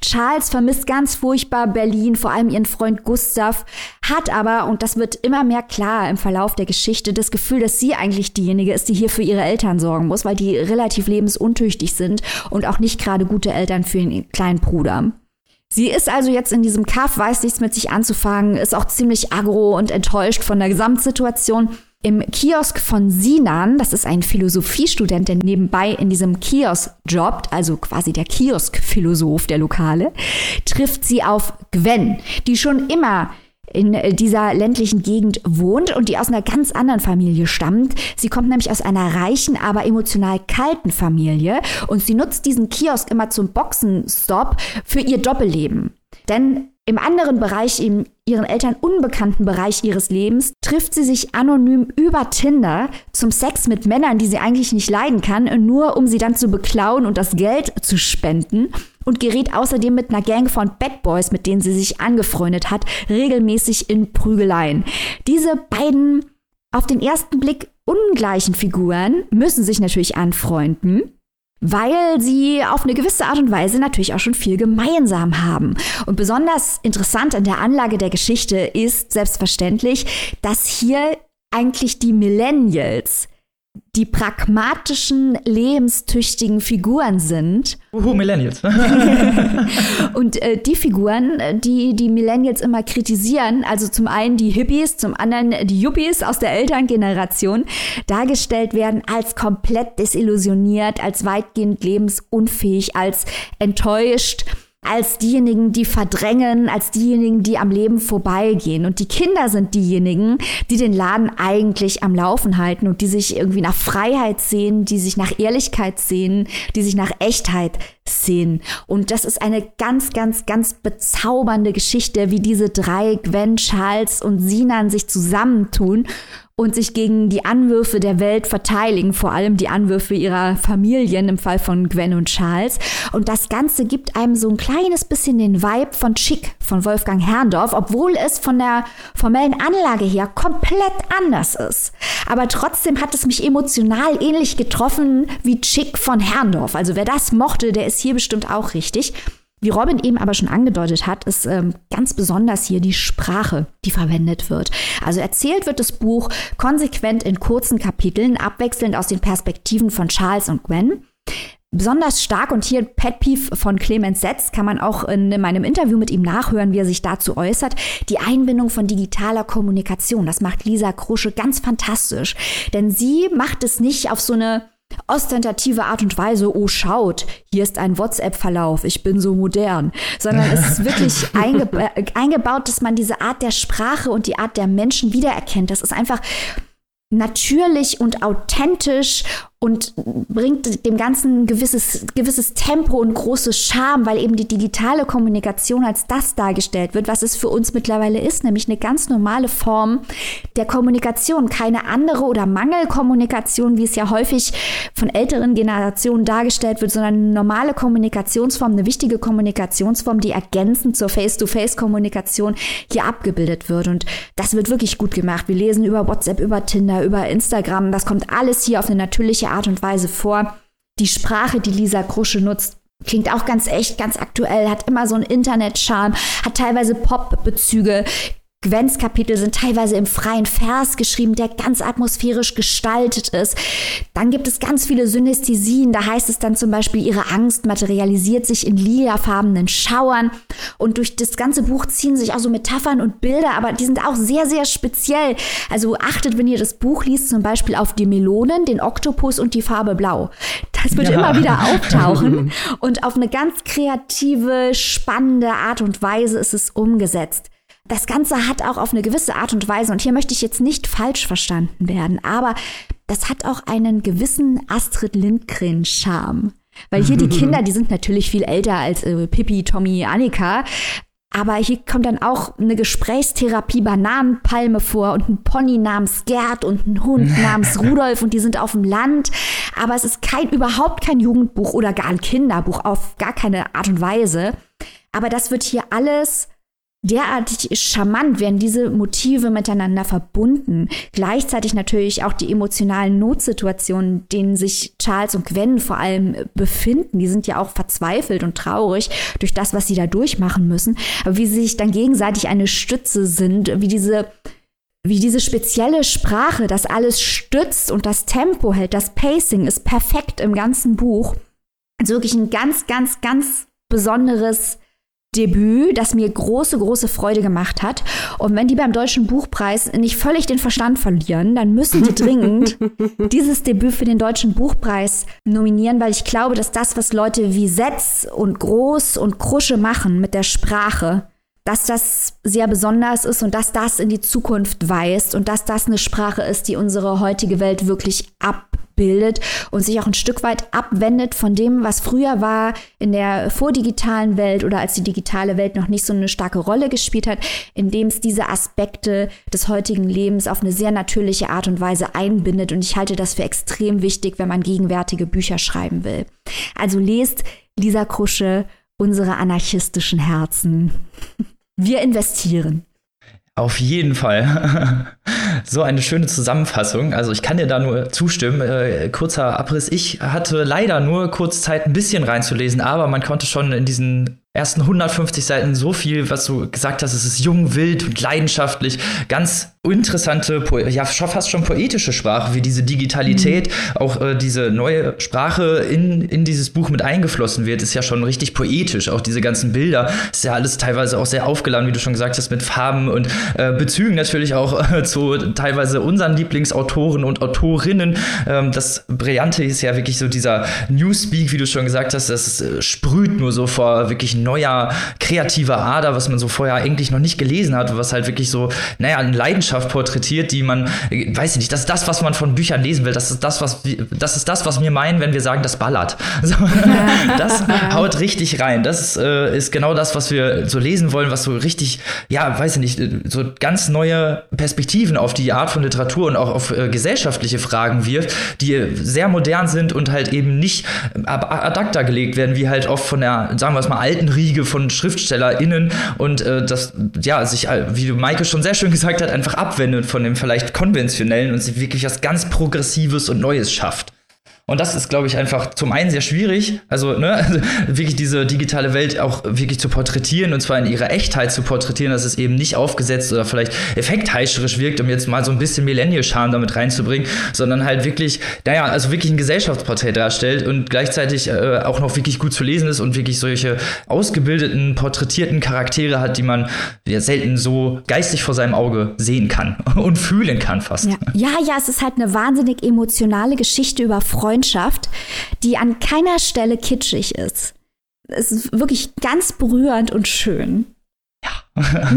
Charles vermisst ganz furchtbar Berlin, vor allem ihren Freund Gustav, hat aber, und das wird immer mehr klar im Verlauf der Geschichte, das Gefühl, dass sie eigentlich diejenige ist, die hier für ihre Eltern sorgen muss, weil die relativ lebensuntüchtig sind und auch nicht gerade gute Eltern für ihren kleinen Bruder. Sie ist also jetzt in diesem Kaff, weiß nichts mit sich anzufangen, ist auch ziemlich aggro und enttäuscht von der Gesamtsituation im Kiosk von Sinan, das ist ein Philosophiestudent, der nebenbei in diesem Kiosk jobbt, also quasi der Kiosk-Philosoph der Lokale, trifft sie auf Gwen, die schon immer in dieser ländlichen Gegend wohnt und die aus einer ganz anderen Familie stammt. Sie kommt nämlich aus einer reichen, aber emotional kalten Familie und sie nutzt diesen Kiosk immer zum Boxenstopp für ihr Doppelleben. Denn im anderen Bereich, im ihren Eltern unbekannten Bereich ihres Lebens, trifft sie sich anonym über Tinder zum Sex mit Männern, die sie eigentlich nicht leiden kann, nur um sie dann zu beklauen und das Geld zu spenden und gerät außerdem mit einer Gang von Bad Boys, mit denen sie sich angefreundet hat, regelmäßig in Prügeleien. Diese beiden auf den ersten Blick ungleichen Figuren müssen sich natürlich anfreunden weil sie auf eine gewisse Art und Weise natürlich auch schon viel gemeinsam haben. Und besonders interessant an der Anlage der Geschichte ist selbstverständlich, dass hier eigentlich die Millennials die pragmatischen, lebenstüchtigen Figuren sind. Uhu, Millennials. und äh, die Figuren, die die Millennials immer kritisieren, also zum einen die Hippies, zum anderen die Yuppies aus der Elterngeneration, dargestellt werden als komplett desillusioniert, als weitgehend lebensunfähig, als enttäuscht als diejenigen, die verdrängen, als diejenigen, die am Leben vorbeigehen. Und die Kinder sind diejenigen, die den Laden eigentlich am Laufen halten und die sich irgendwie nach Freiheit sehen, die sich nach Ehrlichkeit sehen, die sich nach Echtheit sehen. Und das ist eine ganz, ganz, ganz bezaubernde Geschichte, wie diese drei, Gwen, Charles und Sinan, sich zusammentun und sich gegen die Anwürfe der Welt verteidigen, vor allem die Anwürfe ihrer Familien im Fall von Gwen und Charles. Und das Ganze gibt einem so ein kleines bisschen den Vibe von Chick von Wolfgang Herrndorf, obwohl es von der formellen Anlage her komplett anders ist. Aber trotzdem hat es mich emotional ähnlich getroffen wie Chick von Herrndorf. Also wer das mochte, der ist hier bestimmt auch richtig. Wie Robin eben aber schon angedeutet hat, ist ähm, ganz besonders hier die Sprache, die verwendet wird. Also erzählt wird das Buch konsequent in kurzen Kapiteln, abwechselnd aus den Perspektiven von Charles und Gwen. Besonders stark und hier Pet Peeve von Clemens Setz kann man auch in meinem Interview mit ihm nachhören, wie er sich dazu äußert. Die Einbindung von digitaler Kommunikation, das macht Lisa Krusche ganz fantastisch. Denn sie macht es nicht auf so eine ostentative Art und Weise, oh schaut, hier ist ein WhatsApp-Verlauf, ich bin so modern, sondern es ist wirklich eingeba eingebaut, dass man diese Art der Sprache und die Art der Menschen wiedererkennt. Das ist einfach natürlich und authentisch und bringt dem Ganzen gewisses, gewisses Tempo und großes Charme, weil eben die digitale Kommunikation als das dargestellt wird, was es für uns mittlerweile ist, nämlich eine ganz normale Form der Kommunikation, keine andere oder Mangelkommunikation, wie es ja häufig von älteren Generationen dargestellt wird, sondern eine normale Kommunikationsform, eine wichtige Kommunikationsform, die ergänzend zur Face-to-Face-Kommunikation hier abgebildet wird. Und das wird wirklich gut gemacht. Wir lesen über WhatsApp, über Tinder, über Instagram. Das kommt alles hier auf eine natürliche natürliche Art und Weise vor. Die Sprache, die Lisa Krusche nutzt, klingt auch ganz echt, ganz aktuell, hat immer so einen Internet-Charme, hat teilweise Pop-Bezüge. Gwens Kapitel sind teilweise im freien Vers geschrieben, der ganz atmosphärisch gestaltet ist. Dann gibt es ganz viele Synästhesien. Da heißt es dann zum Beispiel, ihre Angst materialisiert sich in lilafarbenen Schauern. Und durch das ganze Buch ziehen sich auch so Metaphern und Bilder, aber die sind auch sehr, sehr speziell. Also achtet, wenn ihr das Buch liest, zum Beispiel auf die Melonen, den Oktopus und die Farbe Blau. Das wird ja. immer wieder auftauchen. und auf eine ganz kreative, spannende Art und Weise ist es umgesetzt. Das Ganze hat auch auf eine gewisse Art und Weise, und hier möchte ich jetzt nicht falsch verstanden werden, aber das hat auch einen gewissen Astrid Lindgren-Charme. Weil hier die Kinder, die sind natürlich viel älter als äh, Pippi, Tommy, Annika. Aber hier kommt dann auch eine Gesprächstherapie Bananenpalme vor und ein Pony namens Gerd und ein Hund namens Rudolf und die sind auf dem Land. Aber es ist kein, überhaupt kein Jugendbuch oder gar ein Kinderbuch auf gar keine Art und Weise. Aber das wird hier alles derartig charmant werden diese Motive miteinander verbunden. Gleichzeitig natürlich auch die emotionalen Notsituationen, denen sich Charles und Gwen vor allem befinden. Die sind ja auch verzweifelt und traurig durch das, was sie da durchmachen müssen. Aber wie sie sich dann gegenseitig eine Stütze sind, wie diese wie diese spezielle Sprache das alles stützt und das Tempo hält, das Pacing ist perfekt im ganzen Buch. Also wirklich ein ganz, ganz, ganz besonderes Debüt, das mir große, große Freude gemacht hat. Und wenn die beim Deutschen Buchpreis nicht völlig den Verstand verlieren, dann müssen die dringend dieses Debüt für den Deutschen Buchpreis nominieren, weil ich glaube, dass das, was Leute wie Setz und Groß und Krusche machen mit der Sprache, dass das sehr besonders ist und dass das in die Zukunft weist und dass das eine Sprache ist, die unsere heutige Welt wirklich ab bildet und sich auch ein Stück weit abwendet von dem, was früher war in der vordigitalen Welt oder als die digitale Welt noch nicht so eine starke Rolle gespielt hat, indem es diese Aspekte des heutigen Lebens auf eine sehr natürliche Art und Weise einbindet. Und ich halte das für extrem wichtig, wenn man gegenwärtige Bücher schreiben will. Also lest Lisa Krusche, unsere anarchistischen Herzen. Wir investieren. Auf jeden Fall. so eine schöne Zusammenfassung. Also ich kann dir da nur zustimmen. Äh, kurzer Abriss. Ich hatte leider nur kurz Zeit, ein bisschen reinzulesen, aber man konnte schon in diesen ersten 150 Seiten so viel, was du gesagt hast, es ist jung, wild und leidenschaftlich, ganz interessante, ja fast schon poetische Sprache, wie diese Digitalität, mhm. auch äh, diese neue Sprache in, in dieses Buch mit eingeflossen wird, ist ja schon richtig poetisch. Auch diese ganzen Bilder, ist ja alles teilweise auch sehr aufgeladen, wie du schon gesagt hast, mit Farben und äh, Bezügen natürlich auch äh, zu teilweise unseren Lieblingsautoren und Autorinnen. Ähm, das Brillante ist ja wirklich so dieser Newspeak, wie du schon gesagt hast, das äh, sprüht nur so vor wirklich neuer kreativer Ader, was man so vorher eigentlich noch nicht gelesen hat, was halt wirklich so, naja, eine Leidenschaft porträtiert, die man, weiß ich nicht, das ist das, was man von Büchern lesen will. Das ist das, was, das ist das, was wir meinen, wenn wir sagen, das ballert. So, das haut richtig rein. Das ist, äh, ist genau das, was wir so lesen wollen, was so richtig, ja, weiß ich nicht, so ganz neue Perspektiven auf die Art von Literatur und auch auf äh, gesellschaftliche Fragen wirft, die sehr modern sind und halt eben nicht ad acta gelegt werden, wie halt oft von der, sagen wir es mal, alten Riege von SchriftstellerInnen und äh, das, ja, sich, wie Maike schon sehr schön gesagt hat, einfach abwendet von dem vielleicht konventionellen und sich wirklich was ganz Progressives und Neues schafft. Und das ist, glaube ich, einfach zum einen sehr schwierig, also, ne, also wirklich diese digitale Welt auch wirklich zu porträtieren und zwar in ihrer Echtheit zu porträtieren, dass es eben nicht aufgesetzt oder vielleicht effektheischerisch wirkt, um jetzt mal so ein bisschen Millennial-Charme damit reinzubringen, sondern halt wirklich, naja, also wirklich ein Gesellschaftsporträt darstellt und gleichzeitig äh, auch noch wirklich gut zu lesen ist und wirklich solche ausgebildeten, porträtierten Charaktere hat, die man ja selten so geistig vor seinem Auge sehen kann und fühlen kann fast. Ja, ja, ja es ist halt eine wahnsinnig emotionale Geschichte über Freunde Freundschaft, die an keiner Stelle kitschig ist. Es ist wirklich ganz berührend und schön. Ja.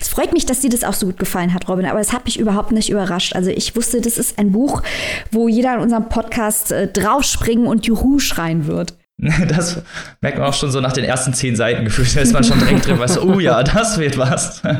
es freut mich, dass dir das auch so gut gefallen hat, Robin, aber es hat mich überhaupt nicht überrascht. Also ich wusste, das ist ein Buch, wo jeder in unserem Podcast äh, draufspringen und Juhu schreien wird. Das merkt man auch schon so nach den ersten zehn Seiten gefühlt. Da ist man schon direkt drin, weißt du, oh ja, das wird was.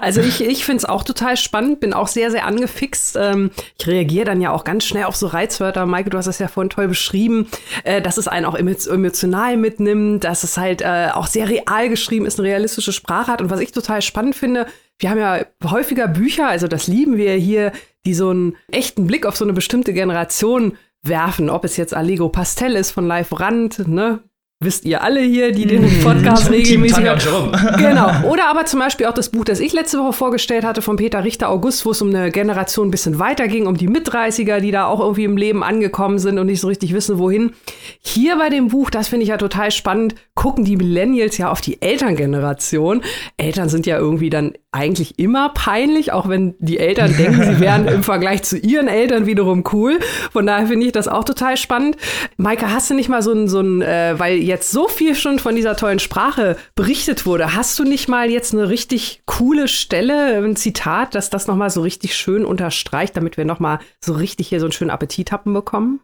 Also ich, ich finde es auch total spannend, bin auch sehr, sehr angefixt. Ähm, ich reagiere dann ja auch ganz schnell auf so Reizwörter. Maike, du hast das ja vorhin toll beschrieben, äh, dass es einen auch emotional mitnimmt, dass es halt äh, auch sehr real geschrieben ist, eine realistische Sprache hat. Und was ich total spannend finde, wir haben ja häufiger Bücher, also das lieben wir hier, die so einen echten Blick auf so eine bestimmte Generation werfen, ob es jetzt Allegro Pastel ist von Live Rand, ne? Wisst ihr alle hier, die den Podcast regelmäßig Tanja und Jerome. Genau. Oder aber zum Beispiel auch das Buch, das ich letzte Woche vorgestellt hatte von Peter Richter August, wo es um eine Generation ein bisschen weiter ging, um die Mit-30er, die da auch irgendwie im Leben angekommen sind und nicht so richtig wissen, wohin. Hier bei dem Buch, das finde ich ja total spannend, gucken die Millennials ja auf die Elterngeneration. Eltern sind ja irgendwie dann eigentlich immer peinlich, auch wenn die Eltern denken, sie wären im Vergleich zu ihren Eltern wiederum cool. Von daher finde ich das auch total spannend. Maike, hast du nicht mal so ein, so ein äh, weil jetzt so viel schon von dieser tollen Sprache berichtet wurde, hast du nicht mal jetzt eine richtig coole Stelle, ein Zitat, dass das nochmal so richtig schön unterstreicht, damit wir nochmal so richtig hier so einen schönen Appetit haben bekommen?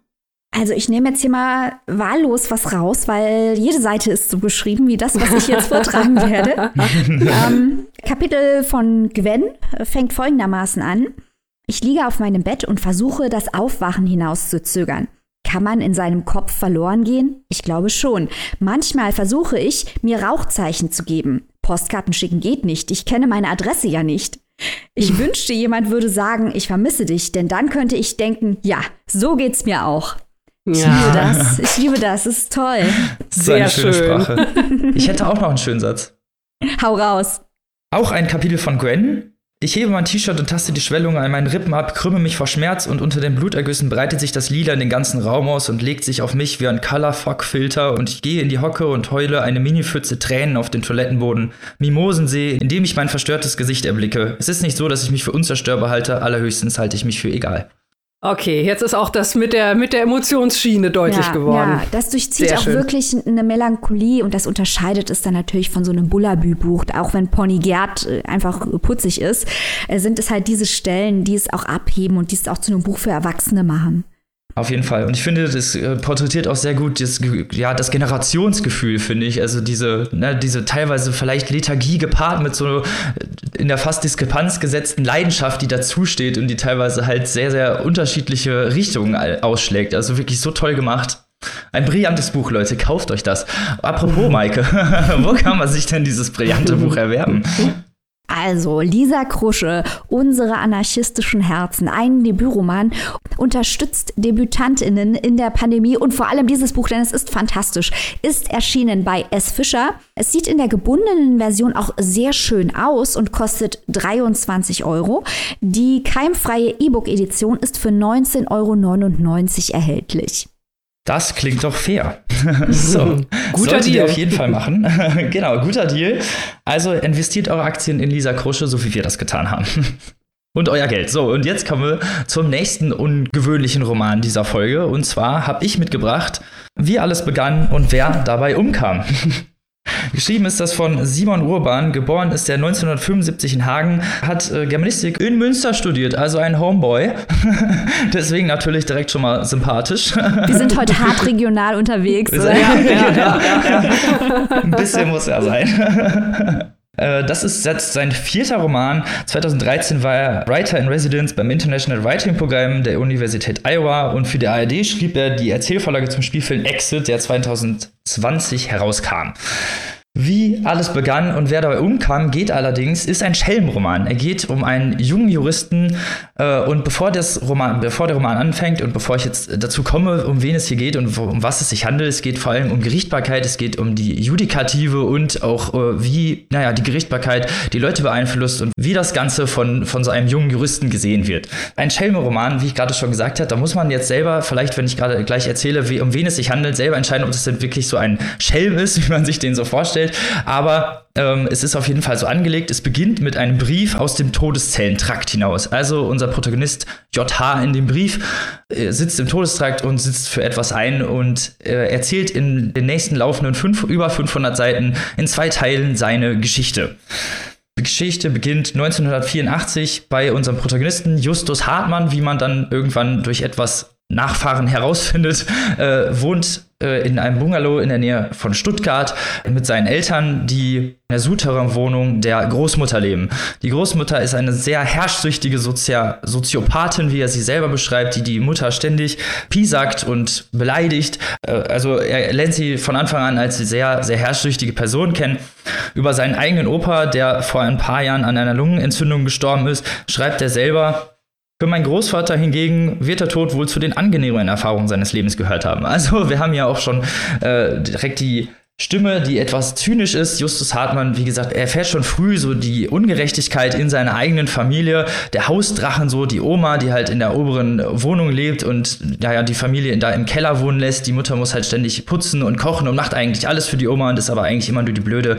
Also ich nehme jetzt hier mal wahllos was raus, weil jede Seite ist so beschrieben wie das, was ich jetzt vortragen werde. ähm, Kapitel von Gwen fängt folgendermaßen an. Ich liege auf meinem Bett und versuche, das Aufwachen hinauszuzögern. Kann man in seinem Kopf verloren gehen? Ich glaube schon. Manchmal versuche ich, mir Rauchzeichen zu geben. Postkarten schicken geht nicht. Ich kenne meine Adresse ja nicht. Ich wünschte, jemand würde sagen, ich vermisse dich, denn dann könnte ich denken, ja, so geht's mir auch. Ich Ja. liebe das. Ich liebe das. Es ist toll. So Sehr schöne schön. Sprache. Ich hätte auch noch einen schönen Satz. Hau raus. Auch ein Kapitel von Gwen. Ich hebe mein T-Shirt und taste die Schwellungen an meinen Rippen ab, krümme mich vor Schmerz und unter den Blutergüssen breitet sich das Lila in den ganzen Raum aus und legt sich auf mich wie ein Color-Fog-Filter und ich gehe in die Hocke und heule eine Mini-Pfütze Tränen auf den Toilettenboden. Mimosen sehe, indem ich mein verstörtes Gesicht erblicke. Es ist nicht so, dass ich mich für unzerstörbar halte, allerhöchstens halte ich mich für egal. Okay, jetzt ist auch das mit der, mit der Emotionsschiene deutlich ja, geworden. Ja, das durchzieht Sehr auch schön. wirklich eine Melancholie und das unterscheidet es dann natürlich von so einem Bullabü-Buch. Auch wenn Pony Gerd äh, einfach putzig ist, äh, sind es halt diese Stellen, die es auch abheben und die es auch zu einem Buch für Erwachsene machen. Auf jeden Fall. Und ich finde, das äh, porträtiert auch sehr gut das, ja, das Generationsgefühl, finde ich. Also diese, ne, diese teilweise vielleicht Lethargie gepaart mit so äh, in der fast Diskrepanz gesetzten Leidenschaft, die dazusteht und die teilweise halt sehr, sehr unterschiedliche Richtungen ausschlägt. Also wirklich so toll gemacht. Ein brillantes Buch, Leute. Kauft euch das. Apropos, Maike, wo kann man sich denn dieses brillante Buch erwerben? Also, Lisa Krusche, unsere anarchistischen Herzen, ein Debütroman, unterstützt DebütantInnen in der Pandemie und vor allem dieses Buch, denn es ist fantastisch, ist erschienen bei S. Fischer. Es sieht in der gebundenen Version auch sehr schön aus und kostet 23 Euro. Die keimfreie E-Book-Edition ist für 19,99 Euro erhältlich. Das klingt doch fair. so, Guter Deal. auf jeden Fall machen. genau, guter Deal. Also investiert eure Aktien in Lisa Krusche, so wie wir das getan haben. Und euer Geld. So, und jetzt kommen wir zum nächsten ungewöhnlichen Roman dieser Folge. Und zwar habe ich mitgebracht, wie alles begann und wer dabei umkam. Geschrieben ist das von Simon Urban. Geboren ist er 1975 in Hagen, hat äh, Germanistik in Münster studiert, also ein Homeboy. Deswegen natürlich direkt schon mal sympathisch. Wir sind heute hart regional unterwegs. Ja, ja, ja, ja, ja. Ein bisschen muss er sein. Äh, Das ist jetzt sein vierter Roman. 2013 war er Writer in Residence beim International Writing Programm der Universität Iowa und für die ARD schrieb er die Erzählvorlage zum Spielfilm Exit, der 2020 herauskam. Wie alles begann und wer dabei umkam, geht allerdings, ist ein Schelmenroman. Er geht um einen jungen Juristen äh, und bevor, das Roman, bevor der Roman anfängt und bevor ich jetzt dazu komme, um wen es hier geht und um was es sich handelt, es geht vor allem um Gerichtbarkeit, es geht um die Judikative und auch äh, wie, naja, die Gerichtbarkeit die Leute beeinflusst und wie das Ganze von, von so einem jungen Juristen gesehen wird. Ein Schelmenroman, wie ich gerade schon gesagt habe, da muss man jetzt selber, vielleicht wenn ich gerade gleich erzähle, wie, um wen es sich handelt, selber entscheiden, ob das denn wirklich so ein Schelm ist, wie man sich den so vorstellt. Aber ähm, es ist auf jeden Fall so angelegt. Es beginnt mit einem Brief aus dem Todeszellentrakt hinaus. Also unser Protagonist JH in dem Brief äh, sitzt im Todestrakt und sitzt für etwas ein und äh, erzählt in den nächsten laufenden fünf, über 500 Seiten in zwei Teilen seine Geschichte. Die Geschichte beginnt 1984 bei unserem Protagonisten Justus Hartmann, wie man dann irgendwann durch etwas Nachfahren herausfindet, äh, wohnt äh, in einem Bungalow in der Nähe von Stuttgart mit seinen Eltern, die in der Souterrain-Wohnung der Großmutter leben. Die Großmutter ist eine sehr herrschsüchtige Sozia Soziopathin, wie er sie selber beschreibt, die die Mutter ständig piesackt und beleidigt. Äh, also er lernt sie von Anfang an als sehr, sehr herrschsüchtige Person kennen. Über seinen eigenen Opa, der vor ein paar Jahren an einer Lungenentzündung gestorben ist, schreibt er selber, Für meinen Großvater hingegen wird der Tod wohl zu den angenehmen Erfahrungen seines Lebens gehört haben. Also wir haben ja auch schon äh, direkt die Stimme, die etwas zynisch ist. Justus Hartmann, wie gesagt, er erfährt schon früh so die Ungerechtigkeit in seiner eigenen Familie. Der Hausdrachen, so die Oma, die halt in der oberen Wohnung lebt und ja, die Familie da im Keller wohnen lässt. Die Mutter muss halt ständig putzen und kochen und macht eigentlich alles für die Oma und ist aber eigentlich immer nur die blöde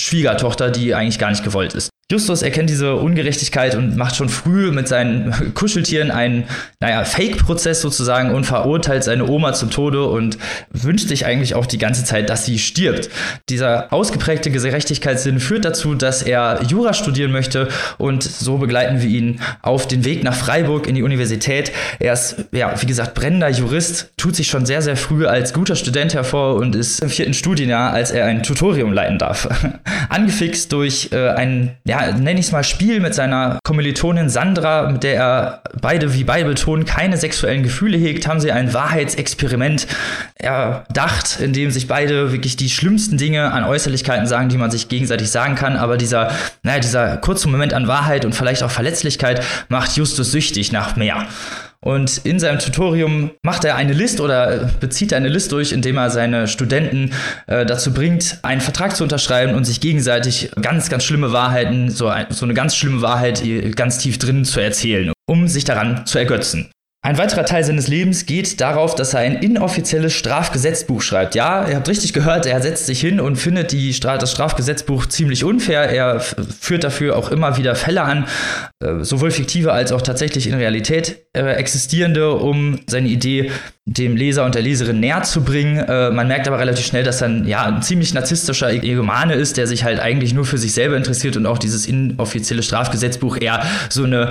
Schwiegertochter, die eigentlich gar nicht gewollt ist. Justus erkennt diese Ungerechtigkeit und macht schon früh mit seinen Kuscheltieren einen, naja, Fake-Prozess sozusagen und verurteilt seine Oma zum Tode und wünscht sich eigentlich auch die ganze Zeit, dass sie stirbt. Dieser ausgeprägte Gerechtigkeitssinn führt dazu, dass er Jura studieren möchte und so begleiten wir ihn auf den Weg nach Freiburg in die Universität. Er ist, ja, wie gesagt, brennender Jurist, tut sich schon sehr, sehr früh als guter Student hervor und ist im vierten Studienjahr, als er ein Tutorium leiten darf. Angefixt durch äh, einen, ja, nenne ich es mal, Spiel mit seiner Kommilitonin Sandra, mit der er beide, wie beide betonen, keine sexuellen Gefühle hegt, haben sie ein Wahrheitsexperiment erdacht, in dem sich beide wirklich die schlimmsten Dinge an Äußerlichkeiten sagen, die man sich gegenseitig sagen kann. Aber dieser, naja, dieser kurze Moment an Wahrheit und vielleicht auch Verletzlichkeit macht Justus süchtig nach mehr. Und in seinem Tutorium macht er eine List oder bezieht eine List durch, indem er seine Studenten äh, dazu bringt, einen Vertrag zu unterschreiben und sich gegenseitig ganz, ganz schlimme Wahrheiten, so, ein, so eine ganz schlimme Wahrheit ganz tief drin zu erzählen, um sich daran zu ergötzen. Ein weiterer Teil seines Lebens geht darauf, dass er ein inoffizielles Strafgesetzbuch schreibt. Ja, ihr habt richtig gehört, er setzt sich hin und findet die Stra das Strafgesetzbuch ziemlich unfair. Er führt dafür auch immer wieder Fälle an, äh, sowohl fiktive als auch tatsächlich in Realität äh, existierende, um seine Idee dem Leser und der Leserin näher zu bringen. Äh, man merkt aber relativ schnell, dass er ein, ja, ein ziemlich narzisstischer Egomane ist, der sich halt eigentlich nur für sich selber interessiert und auch dieses inoffizielle Strafgesetzbuch eher so eine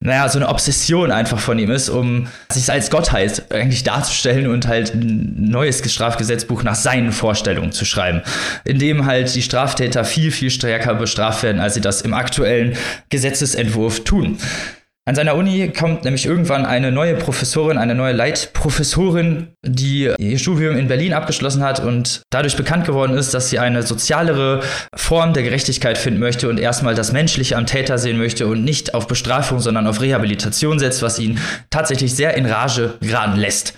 naja, so eine Obsession einfach von ihm ist, um sich als Gottheit eigentlich darzustellen und halt ein neues Strafgesetzbuch nach seinen Vorstellungen zu schreiben, in dem halt die Straftäter viel, viel stärker bestraft werden, als sie das im aktuellen Gesetzesentwurf tun. An seiner Uni kommt nämlich irgendwann eine neue Professorin, eine neue Leitprofessorin, die ihr Studium in Berlin abgeschlossen hat und dadurch bekannt geworden ist, dass sie eine sozialere Form der Gerechtigkeit finden möchte und erstmal das Menschliche am Täter sehen möchte und nicht auf Bestrafung, sondern auf Rehabilitation setzt, was ihn tatsächlich sehr in Rage geraten lässt.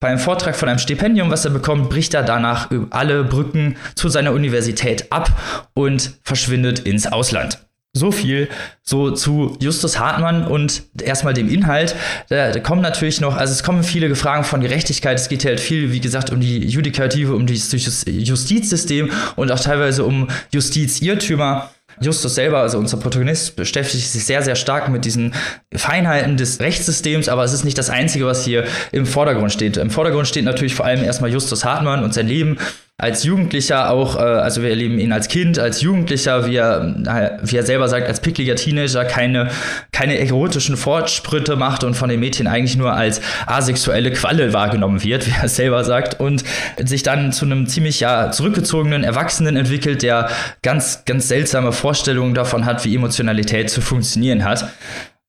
Bei einem Vortrag von einem Stipendium, was er bekommt, bricht er danach alle Brücken zu seiner Universität ab und verschwindet ins Ausland. So viel so zu Justus Hartmann und erstmal dem Inhalt. Da, da, kommen natürlich noch, also es kommen viele Fragen von Gerechtigkeit. Es geht halt viel, wie gesagt, um die Judikative, um das Justizsystem und auch teilweise um Justizirrtümer. Justus selber, also unser Protagonist, beschäftigt sich sehr, sehr stark mit diesen Feinheiten des Rechtssystems, aber es ist nicht das Einzige, was hier im Vordergrund steht. Im Vordergrund steht natürlich vor allem erstmal Justus Hartmann und sein Leben als Jugendlicher auch, äh, also wir erleben ihn als Kind, als Jugendlicher, wie er, wie er selber sagt, als pickliger Teenager keine, keine erotischen Fortschritte macht und von den Mädchen eigentlich nur als asexuelle Qualle wahrgenommen wird, wie er selber sagt, und sich dann zu einem ziemlich ja zurückgezogenen Erwachsenen entwickelt, der ganz, ganz seltsame Vorstellungen davon hat, wie Emotionalität zu funktionieren hat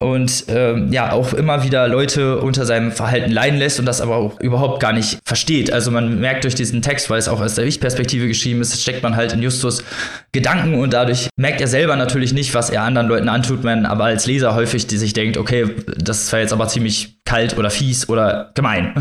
und ähm, ja auch immer wieder Leute unter seinem Verhalten leiden lässt und das aber auch überhaupt gar nicht versteht. Also man merkt durch diesen Text, weil es auch aus der Ich-Perspektive geschrieben ist, steckt man halt in Justus Gedanken und dadurch merkt er selber natürlich nicht, was er anderen Leuten antut, man aber als Leser häufig die sich denkt, okay, das war jetzt aber ziemlich kalt oder fies oder gemein.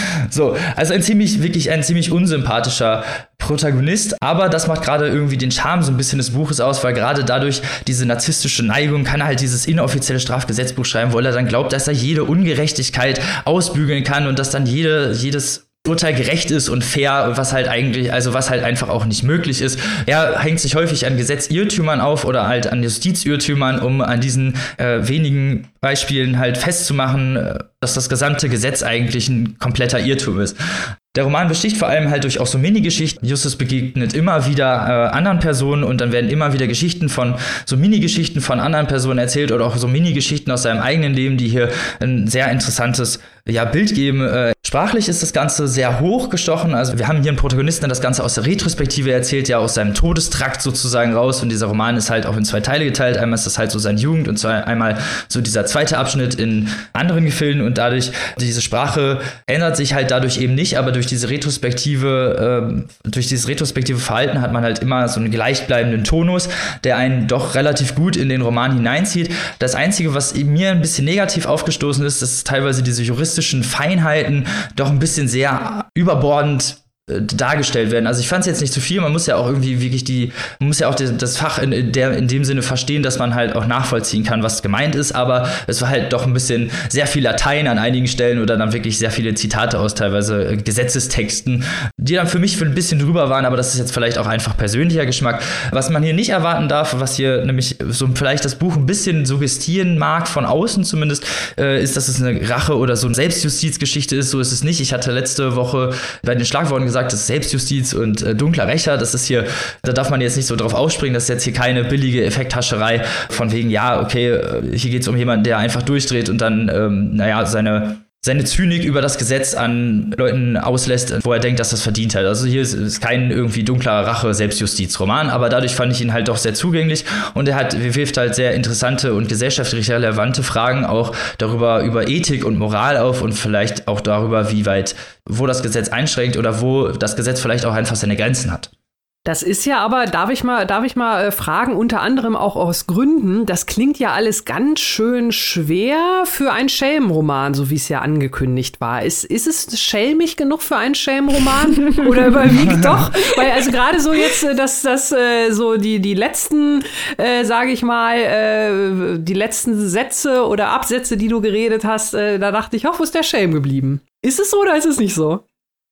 so, also ein ziemlich, wirklich ein ziemlich unsympathischer Protagonist, aber das macht gerade irgendwie den Charme so ein bisschen des Buches aus, weil gerade dadurch diese narzisstische Neigung kann er halt dieses inoffizielle Strafgesetzbuch schreiben, weil er dann glaubt, dass er jede Ungerechtigkeit ausbügeln kann und dass dann jede, jedes Urteil gerecht ist und fair, was halt eigentlich, also was halt einfach auch nicht möglich ist. Er hängt sich häufig an Gesetzirrtümern auf oder halt an Justizirrtümern, um an diesen äh, wenigen Beispielen halt festzumachen, äh, dass das gesamte Gesetz eigentlich ein kompletter Irrtum ist. Der Roman besticht vor allem halt durch auch so Mini-Geschichten. Justus begegnet immer wieder äh, anderen Personen und dann werden immer wieder Geschichten von, so Mini-Geschichten von anderen Personen erzählt oder auch so Mini-Geschichten aus seinem eigenen Leben, die hier ein sehr interessantes ja, Bild geben. Äh, sprachlich ist das Ganze sehr hochgestochen. Also wir haben hier einen Protagonisten, der das Ganze aus der Retrospektive erzählt, ja aus seinem Todestrakt sozusagen raus. Und dieser Roman ist halt auch in zwei Teile geteilt. Einmal ist das halt so seine Jugend und einmal so dieser zweite Abschnitt in anderen Gefilden. Und dadurch, diese Sprache ändert sich halt dadurch eben nicht, aber durch diese Retrospektive, äh, durch dieses retrospektive Verhalten hat man halt immer so einen gleichbleibenden Tonus, der einen doch relativ gut in den Roman hineinzieht. Das Einzige, was mir ein bisschen negativ aufgestoßen ist, dass teilweise diese juristischen Feinheiten doch ein bisschen sehr überbordend dargestellt werden. Also ich fand es jetzt nicht zu viel, man muss ja auch irgendwie wirklich die, man muss ja auch das Fach in, der, in dem Sinne verstehen, dass man halt auch nachvollziehen kann, was gemeint ist, aber es war halt doch ein bisschen sehr viel Latein an einigen Stellen oder dann wirklich sehr viele Zitate aus teilweise äh, Gesetzestexten, die dann für mich für ein bisschen drüber waren, aber das ist jetzt vielleicht auch einfach persönlicher Geschmack. Was man hier nicht erwarten darf, was hier nämlich so vielleicht das Buch ein bisschen suggestieren mag, von außen zumindest, äh, ist, dass es eine Rache oder so eine Selbstjustizgeschichte ist, so ist es nicht. Ich hatte letzte Woche bei den Schlagworten gesagt, das ist Selbstjustiz und äh, dunkler Rächer. Das ist hier, da darf man jetzt nicht so drauf aufspringen. Das ist jetzt hier keine billige Effekthascherei von wegen, ja, okay, äh, hier geht es um jemanden, der einfach durchdreht und dann, ähm, naja, seine seine Zynik über das Gesetz an Leuten auslässt, wo er denkt, dass das verdient hat. Also hier ist, ist kein irgendwie dunkler Rache-Selbstjustizroman, aber dadurch fand ich ihn halt doch sehr zugänglich und er hat wirft halt sehr interessante und gesellschaftlich relevante Fragen auch darüber über Ethik und Moral auf und vielleicht auch darüber, wie weit wo das Gesetz einschränkt oder wo das Gesetz vielleicht auch einfach seine Grenzen hat. Das ist ja aber, darf ich mal, darf ich mal äh, fragen, unter anderem auch aus Gründen, das klingt ja alles ganz schön schwer für einen Schelmenroman, so wie es ja angekündigt war. Ist, ist es schelmig genug für einen Schelmenroman oder überwiegt doch? Weil also gerade so jetzt, äh, dass das äh, so die, die letzten, äh, sage ich mal, äh, die letzten Sätze oder Absätze, die du geredet hast, äh, da dachte ich, oh, wo ist der Schelm geblieben? Ist es so oder ist es nicht so?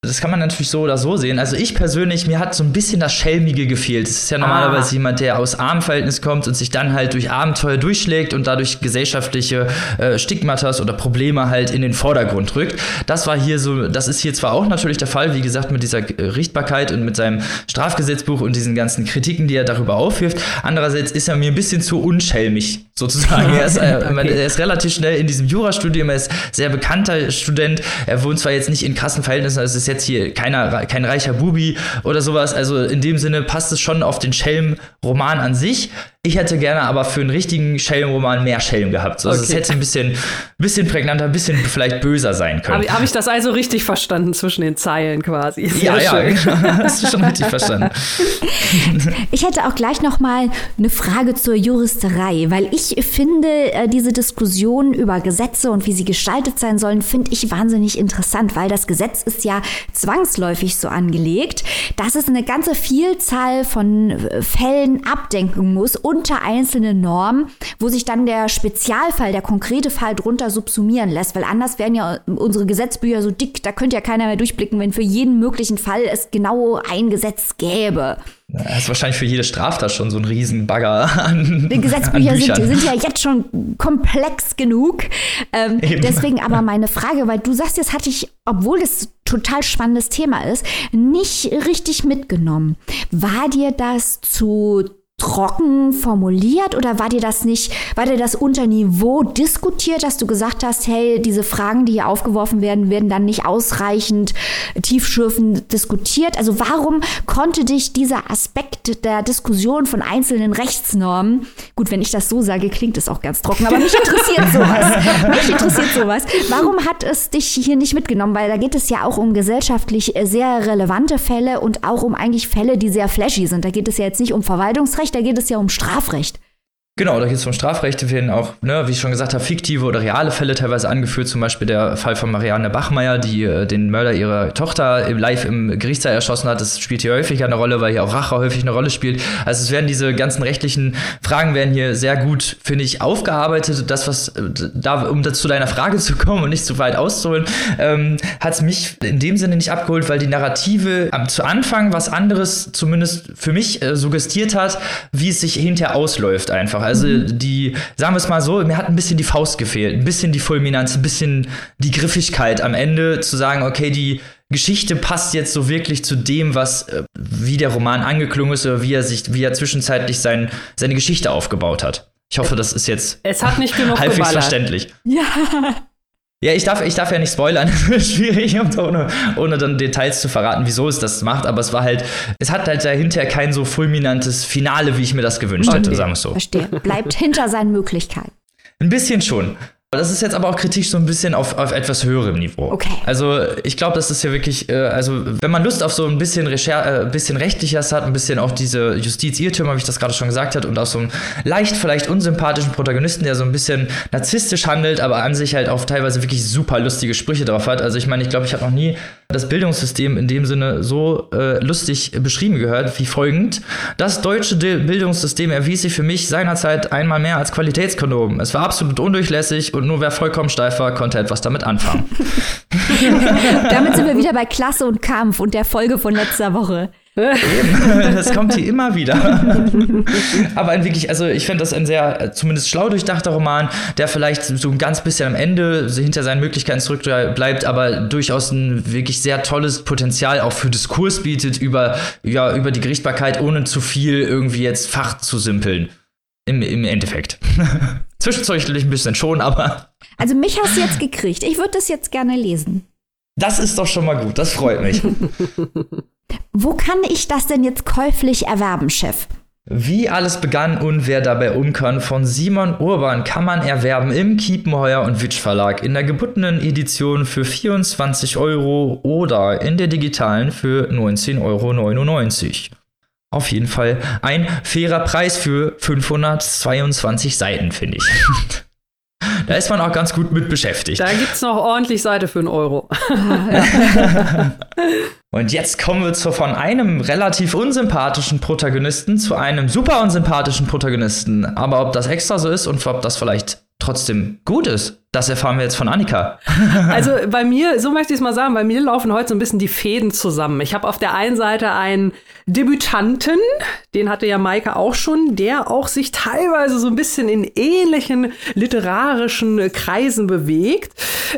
Das kann man natürlich so oder so sehen. Also ich persönlich, mir hat so ein bisschen das Schelmige gefehlt. Es ist ja normalerweise ah. jemand, der aus armen Verhältnis kommt und sich dann halt durch Abenteuer durchschlägt und dadurch gesellschaftliche äh, Stigmatas oder Probleme halt in den Vordergrund rückt. Das war hier so, das ist hier zwar auch natürlich der Fall, wie gesagt, mit dieser Richtbarkeit und mit seinem Strafgesetzbuch und diesen ganzen Kritiken, die er darüber aufwirft. Andererseits ist er mir ein bisschen zu unschelmig, sozusagen. er, ist, äh, okay. er ist relativ schnell in diesem Jurastudium, er ist sehr bekannter Student. Er wohnt zwar jetzt nicht in krassen Verhältnissen, also es ist jetzt hier keiner, kein reicher Bubi oder sowas. Also in dem Sinne passt es schon auf den Schelm-Roman an sich. Ich hätte gerne aber für einen richtigen Schelm-Roman mehr Schelm gehabt. Also okay. es hätte ein bisschen, bisschen prägnanter, ein bisschen vielleicht böser sein können. Habe hab ich das also richtig verstanden zwischen den Zeilen quasi? Sehr ja, schön. ja, hast du schon richtig verstanden. Ich hätte auch gleich noch mal eine Frage zur Juristerei, weil ich finde, äh, diese Diskussion über Gesetze und wie sie gestaltet sein sollen, finde ich wahnsinnig interessant, weil das Gesetz ist ja zwangsläufig so angelegt, dass es eine ganze Vielzahl von äh, Fällen abdenken muss und unter einzelne Normen, wo sich dann der Spezialfall, der konkrete Fall drunter subsumieren lässt, weil anders wären ja unsere Gesetzbücher so dick, da könnte ja keiner mehr durchblicken, wenn für jeden möglichen Fall es genau ein Gesetz gäbe. Das ist wahrscheinlich für jede Straftat schon so ein Riesenbagger an. Die Gesetzbücher an sind, sind, ja jetzt schon komplex genug. Ähm, deswegen aber meine Frage, weil du sagst, jetzt hatte ich, obwohl das total spannendes Thema ist, nicht richtig mitgenommen. War dir das zu trocken formuliert oder war dir das nicht, war dir das unter Niveau diskutiert, dass du gesagt hast, hey, diese Fragen, die hier aufgeworfen werden, werden dann nicht ausreichend tiefschürfend diskutiert? Also warum konnte dich dieser Aspekt der Diskussion von einzelnen Rechtsnormen, gut, wenn ich das so sage, klingt es auch ganz trocken, aber mich interessiert sowas. mich interessiert sowas. Warum hat es dich hier nicht mitgenommen? Weil da geht es ja auch um gesellschaftlich sehr relevante Fälle und auch um eigentlich Fälle, die sehr flashy sind. Da geht es ja jetzt nicht um Verwaltungsrecht, Strafrecht, da geht es ja um Strafrecht. Genau, da geht es um Strafrechte, werden auch, ne, wie ich schon gesagt habe, fiktive oder reale Fälle teilweise angeführt. Zum Beispiel der Fall von Marianne Bachmeier, die äh, den Mörder ihrer Tochter live im Gerichtssaal erschossen hat. Das spielt hier häufig eine Rolle, weil hier auch Rache häufig eine Rolle spielt. Also es werden diese ganzen rechtlichen Fragen werden hier sehr gut, finde ich, aufgearbeitet. Das, was äh, da, um zu deiner Frage zu kommen und nicht zu weit auszuholen, ähm, hat es mich in dem Sinne nicht abgeholt, weil die Narrative am, zu Anfang was anderes zumindest für mich äh, suggestiert hat, wie es sich hinterher ausläuft einfach. Also mhm. die, sagen wir es mal so, mir hat ein bisschen die Faust gefehlt, ein bisschen die Fulminanz, ein bisschen die Griffigkeit am Ende zu sagen, okay, die Geschichte passt jetzt so wirklich zu dem, was äh, wie der Roman angeklungen ist oder wie er sich, wie er zwischenzeitlich sein, seine Geschichte aufgebaut hat. Ich hoffe, das ist jetzt es hat nicht genug halbwegs verständlich. Ja. Ja, ich darf, ich darf ja nicht spoilern. Es ist schwierig, ohne, ohne dann Details zu verraten, wieso es das macht. Aber es war halt, es hat halt dahinter kein so fulminantes Finale, wie ich mir das gewünscht okay. hätte, sagen wir es so. Verstehe. Bleibt hinter seinen Möglichkeiten. Ein bisschen schon. Das ist jetzt aber auch Kritik so ein bisschen auf, auf etwas höherem Niveau. Okay. Also ich glaube, das ist ja wirklich, äh, also wenn man Lust auf so ein bisschen, Recher äh, bisschen Rechtliches hat, ein bisschen auch diese Justiz-Irrtümer, wie ich das gerade schon gesagt habe, und auch so einen leicht vielleicht unsympathischen Protagonisten, der so ein bisschen narzisstisch handelt, aber an sich halt auch teilweise wirklich super lustige Sprüche drauf hat. Also ich meine, ich glaube, ich habe noch nie das Bildungssystem in dem Sinne so äh, lustig beschrieben gehört wie folgend. Das deutsche Bildungssystem erwies sich für mich seinerzeit einmal mehr als Qualitätskondom. Es war absolut undurchlässig und nur wer vollkommen steif war, konnte etwas damit anfangen. damit sind wir wieder bei Klasse und Kampf und der Folge von letzter Woche. Eben, das kommt hier immer wieder. Aber ein wirklich, also ich finde das ein sehr, zumindest schlau durchdachter Roman, der vielleicht so ein ganz bisschen am Ende hinter seinen Möglichkeiten zurückbleibt, aber durchaus ein wirklich sehr tolles Potenzial auch für Diskurs bietet über, ja, über die Gerichtbarkeit, ohne zu viel irgendwie jetzt Fach zu simpeln. Im, im Endeffekt. Zwischenzeuglich ein bisschen schon, aber. Also mich hast du jetzt gekriegt. Ich würde das jetzt gerne lesen. Das ist doch schon mal gut, das freut mich. Wo kann ich das denn jetzt käuflich erwerben, Chef? Wie alles begann und wer dabei umkann von Simon Urban kann man erwerben im Kiepenheuer und Witsch Verlag in der gebundenen Edition für 24 Euro oder in der digitalen für 19,99 Euro. Auf jeden Fall ein fairer Preis für 522 Seiten, finde ich. Da ist man auch ganz gut mit beschäftigt. Da gibt es noch ordentlich Seite für einen Euro. Und jetzt kommen wir zu, von einem relativ unsympathischen Protagonisten zu einem super unsympathischen Protagonisten. Aber ob das extra so ist und ob das vielleicht trotzdem gut ist, das erfahren wir jetzt von Annika. also bei mir, so möchte ich es mal sagen, bei mir laufen heute so ein bisschen die Fäden zusammen. Ich habe auf der einen Seite einen Debütanten, den hatte ja Maike auch schon, der auch sich teilweise so ein bisschen in ähnlichen literarischen Kreisen bewegt.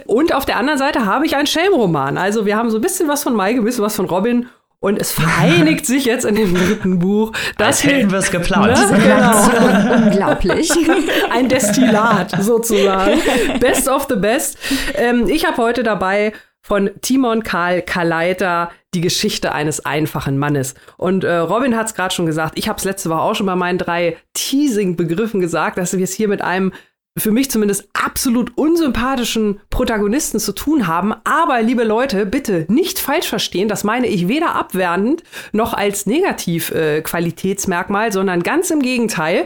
Und auf der anderen Seite habe ich einen Schelmroman. Also wir haben so ein bisschen was von Maike, ein bisschen was von Robin und es vereinigt sich jetzt in dem dritten Buch. Das Als hätten wir es geplant. Ne? Genau. Unglaublich. Ein Destillat sozusagen. Best of the best. Ähm, ich habe heute dabei von Timon Karl Kaleiter die Geschichte eines einfachen Mannes. Und äh, Robin hat es gerade schon gesagt, ich habe es letzte Woche auch schon bei meinen drei Teasing-Begriffen gesagt, dass wir es hier mit einem für mich zumindest absolut unsympathischen Protagonisten zu tun haben. Aber, liebe Leute, bitte nicht falsch verstehen. Das meine ich weder abwertend noch als Negativ-Qualitätsmerkmal, äh, sondern ganz im Gegenteil.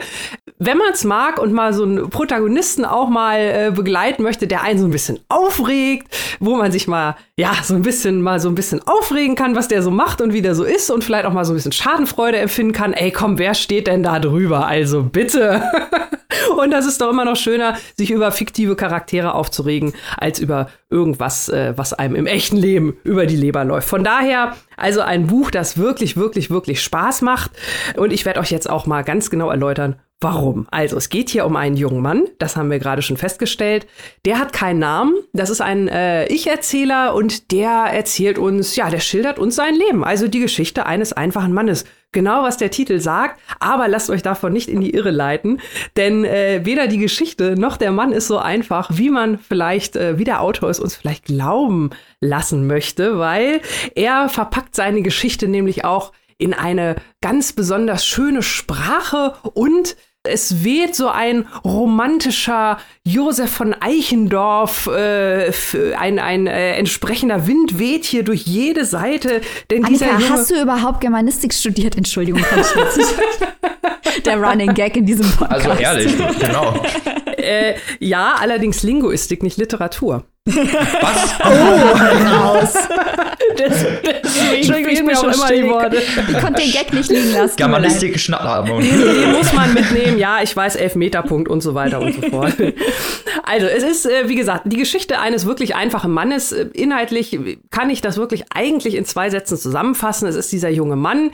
Wenn man es mag und mal so einen Protagonisten auch mal äh, begleiten möchte, der einen so ein bisschen aufregt, wo man sich mal, ja, so ein bisschen mal so ein bisschen aufregen kann, was der so macht und wie der so ist und vielleicht auch mal so ein bisschen Schadenfreude empfinden kann. Ey, komm, wer steht denn da drüber? Also bitte. und das ist doch immer noch schön schöner, sich über fiktive Charaktere aufzuregen, als über irgendwas, äh, was einem im echten Leben über die Leber läuft. Von daher also ein Buch, das wirklich, wirklich, wirklich Spaß macht. Und ich werde euch jetzt auch mal ganz genau erläutern, Warum? Also es geht hier um einen jungen Mann, das haben wir gerade schon festgestellt. Der hat keinen Namen, das ist ein äh, Ich-Erzähler und der erzählt uns, ja, der schildert uns sein Leben, also die Geschichte eines einfachen Mannes. Genau, was der Titel sagt, aber lasst euch davon nicht in die Irre leiten, denn äh, weder die Geschichte noch der Mann ist so einfach, wie man vielleicht, äh, wie der Autor es uns vielleicht glauben lassen möchte, weil er verpackt seine Geschichte nämlich auch in eine ganz besonders schöne Sprache und es weht so ein romantischer Josef von Eichendorf, äh, ein, ein äh, entsprechender Wind weht hier durch jede Seite. Denn Annika, hast du überhaupt Germanistik studiert? Entschuldigung, der Running Gag in diesem Podcast. Also ehrlich, genau. äh, ja, allerdings Linguistik, nicht Literatur. Was? Oh, raus. Das, deswegen fehlen mir auch immer die Worte. Ich konnte den Gag nicht liegen lassen. Germanistik Schnappatmung. Den muss man mitnehmen. Ja, ich weiß, Elfmeterpunkt und so weiter und so fort. Also, es ist, äh, wie gesagt, die Geschichte eines wirklich einfachen Mannes. Äh, inhaltlich kann ich das wirklich eigentlich in zwei Sätzen zusammenfassen. Es ist dieser junge Mann,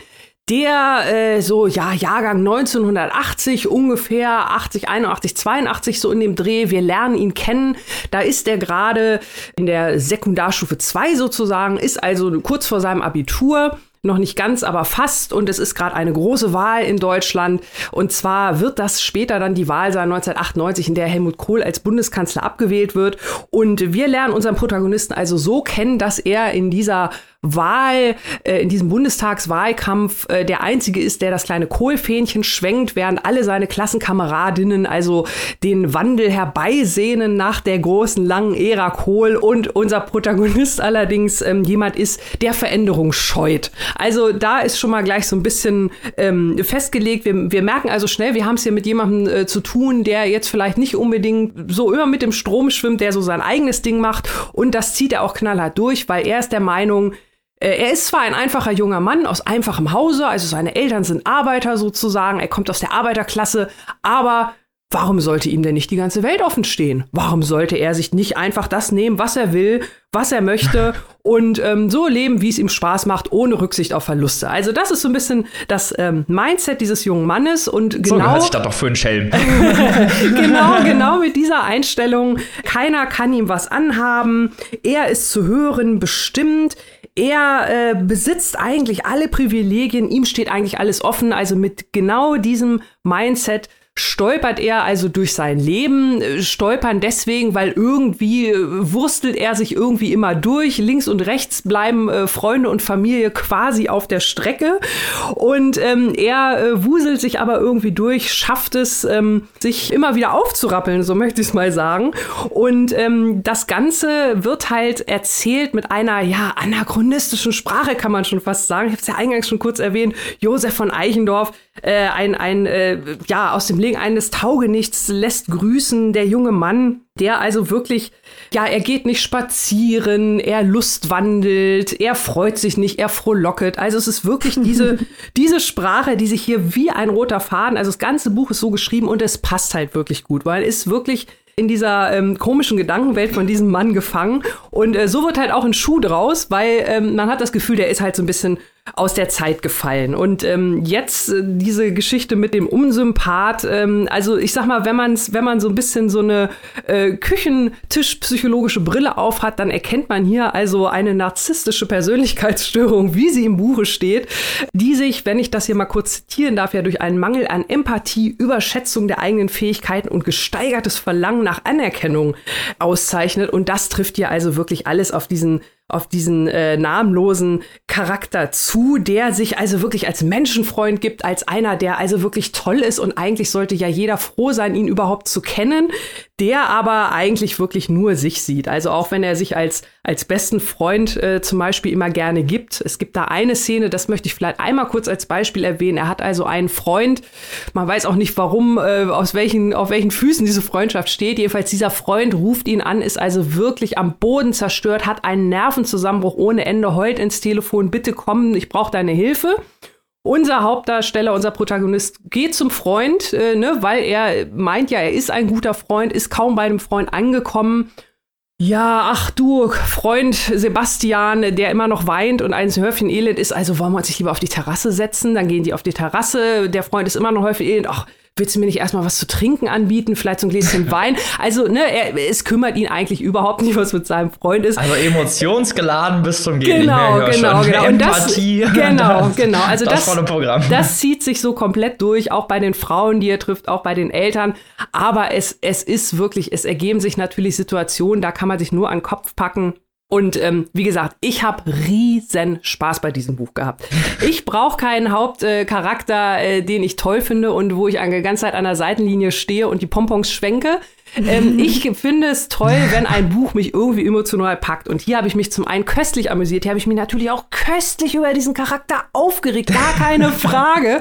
der äh, so, ja, Jahrgang 1980 ungefähr, 80, 81, 82 so in dem Dreh. Wir lernen ihn kennen. Da ist er gerade in der Sekundarstufe 2 sozusagen, ist also kurz vor seinem Abitur noch nicht ganz, aber fast. Und es ist gerade eine große Wahl in Deutschland. Und zwar wird das später dann die Wahl sein, 1998, in der Helmut Kohl als Bundeskanzler abgewählt wird. Und wir lernen unseren Protagonisten also so kennen, dass er in dieser Wahl, äh, in diesem Bundestagswahlkampf äh, der Einzige ist, der das kleine Kohlfähnchen schwenkt, während alle seine Klassenkameradinnen also den Wandel herbeisehnen nach der großen, langen Ära Kohl und unser Protagonist allerdings ähm, jemand ist, der Veränderung scheut. Also da ist schon mal gleich so ein bisschen ähm, festgelegt. Wir, wir merken also schnell, wir haben es hier mit jemandem äh, zu tun, der jetzt vielleicht nicht unbedingt so immer mit dem Strom schwimmt, der so sein eigenes Ding macht und das zieht er auch knallhart durch, weil er ist der Meinung, er ist zwar ein einfacher junger Mann aus einfachem Hause, also seine Eltern sind Arbeiter sozusagen, er kommt aus der Arbeiterklasse, aber warum sollte ihm denn nicht die ganze Welt offen stehen? Warum sollte er sich nicht einfach das nehmen, was er will, was er möchte und ähm, so leben, wie es ihm Spaß macht, ohne Rücksicht auf Verluste? Also das ist so ein bisschen das ähm, Mindset dieses jungen Mannes und genau. So gehört sich das doch für einen Schelm. genau, genau mit dieser Einstellung. Keiner kann ihm was anhaben. Er ist zu hören bestimmt er äh, besitzt eigentlich alle Privilegien, ihm steht eigentlich alles offen. Also mit genau diesem Mindset stolpert er also durch sein Leben, äh, stolpern deswegen, weil irgendwie äh, wurstelt er sich irgendwie immer durch. Links und rechts bleiben äh, Freunde und Familie quasi auf der Strecke. Und ähm, er äh, wuselt sich aber irgendwie durch, schafft es, ähm, sich immer wieder aufzurappeln, so möchte ich es mal sagen. Und ähm, das Ganze wird halt erzählt mit einer, ja, anachronistischen Sprache, kann man schon fast sagen. Ich habe es ja eingangs schon kurz erwähnt. Josef von Eichendorff, äh, ein, ein äh, ja, aus dem Leben eines Taugenichts lässt grüßen, der junge Mann, der also wirklich, ja, er geht nicht spazieren, er lustwandelt, er freut sich nicht, er frohlocket. Also es ist wirklich diese, diese Sprache, die sich hier wie ein roter Faden, also das ganze Buch ist so geschrieben und es passt halt wirklich gut, weil es wirklich in dieser ähm, komischen Gedankenwelt von diesem Mann gefangen. Und äh, so wird halt auch ein Schuh draus, weil ähm, man hat das Gefühl, der ist halt so ein bisschen aus der Zeit gefallen. Und ähm, jetzt äh, diese Geschichte mit dem Unsympath, ähm, also ich sag mal, wenn man's, wenn man so ein bisschen so eine äh, Küchentischpsychologische Brille aufhat, dann erkennt man hier also eine narzisstische Persönlichkeitsstörung, wie sie im Buche steht, die sich, wenn ich das hier mal kurz zitieren darf, ja durch einen Mangel an Empathie, Überschätzung der eigenen Fähigkeiten und gesteigertes Verlangen nach Anerkennung auszeichnet. Und das trifft hier also wirklich alles auf diesen auf diesen äh, namenlosen Charakter zu, der sich also wirklich als Menschenfreund gibt, als einer, der also wirklich toll ist und eigentlich sollte ja jeder froh sein, ihn überhaupt zu kennen, der aber eigentlich wirklich nur sich sieht. Also auch wenn er sich als, als besten Freund äh, zum Beispiel immer gerne gibt. Es gibt da eine Szene, das möchte ich vielleicht einmal kurz als Beispiel erwähnen. Er hat also einen Freund, man weiß auch nicht warum, äh, aus welchen, auf welchen Füßen diese Freundschaft steht. Jedenfalls dieser Freund ruft ihn an, ist also wirklich am Boden zerstört, hat einen Nerv Nervenzusammenbruch ohne Ende, heult ins Telefon, bitte komm, ich brauche deine Hilfe. Unser Hauptdarsteller, unser Protagonist geht zum Freund, äh, ne, weil er meint ja, er ist ein guter Freund, ist kaum bei einem Freund angekommen. Ja, ach du, Freund Sebastian, der immer noch weint und ein Hörfchen elend ist, also wollen wir uns nicht lieber auf die Terrasse setzen? Dann gehen die auf die Terrasse, der Freund ist immer noch häufig elend, ach, willst du mir nicht erstmal was zu trinken anbieten, vielleicht so ein Gläschen Wein? Also, ne, er, es kümmert ihn eigentlich überhaupt nicht, was mit seinem Freund ist. Also emotionsgeladen bis zum Gehen genau, mehr. Genau, genau. Empathie. Das, genau, das, genau. Also das, das, Programm. das zieht sich so komplett durch, auch bei den Frauen, die er trifft, auch bei den Eltern. Aber es, es ist wirklich, es ergeben sich natürlich Situationen, da kann man sich nur an den Kopf packen. Und ähm, wie gesagt, ich habe riesen Spaß bei diesem Buch gehabt. Ich brauche keinen Hauptcharakter, äh, den ich toll finde und wo ich eine ganze Zeit an der Seitenlinie stehe und die Pompons schwenke. Ähm, ich finde es toll, wenn ein Buch mich irgendwie emotional packt. Und hier habe ich mich zum einen köstlich amüsiert. Hier habe ich mich natürlich auch köstlich über diesen Charakter aufgeregt. Gar keine Frage.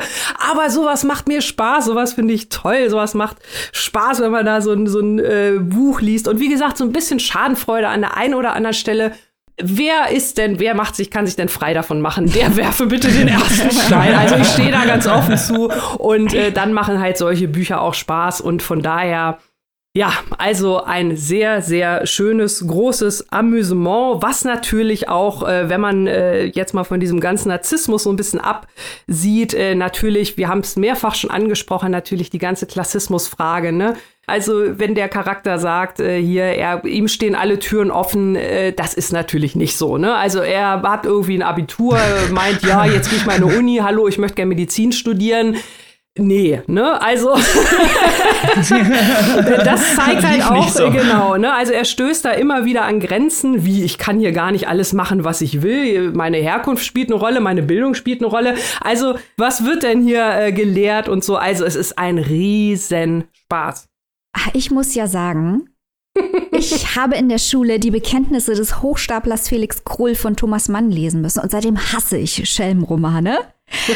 Aber sowas macht mir Spaß. Sowas finde ich toll. Sowas macht Spaß, wenn man da so ein, so ein äh, Buch liest. Und wie gesagt, so ein bisschen Schadenfreude an der einen oder anderen Stelle wer ist denn, wer macht sich, kann sich denn frei davon machen? Der werfe bitte den ersten Stein. Also ich stehe da ganz offen zu und äh, dann machen halt solche Bücher auch Spaß und von daher Ja, also ein sehr, sehr schönes, großes Amüsement, was natürlich auch, äh, wenn man äh, jetzt mal von diesem ganzen Narzissmus so ein bisschen absieht, äh, natürlich, wir haben es mehrfach schon angesprochen, natürlich die ganze Klassismusfrage, ne? Also wenn der Charakter sagt, äh, hier, er, ihm stehen alle Türen offen, äh, das ist natürlich nicht so. Ne? Also er hat irgendwie ein Abitur, meint, ja, jetzt gehe ich mal in eine Uni, hallo, ich möchte gerne Medizin studieren. Nee, ne? Also das zeigt halt auch so. genau, ne? Also er stößt da immer wieder an Grenzen, wie ich kann hier gar nicht alles machen, was ich will. Meine Herkunft spielt eine Rolle, meine Bildung spielt eine Rolle. Also was wird denn hier äh, gelehrt und so? Also es ist ein Riesenspaß. Ich muss ja sagen, ich habe in der Schule die Bekenntnisse des Hochstaplers Felix Krull von Thomas Mann lesen müssen und seitdem hasse ich Schelmromane.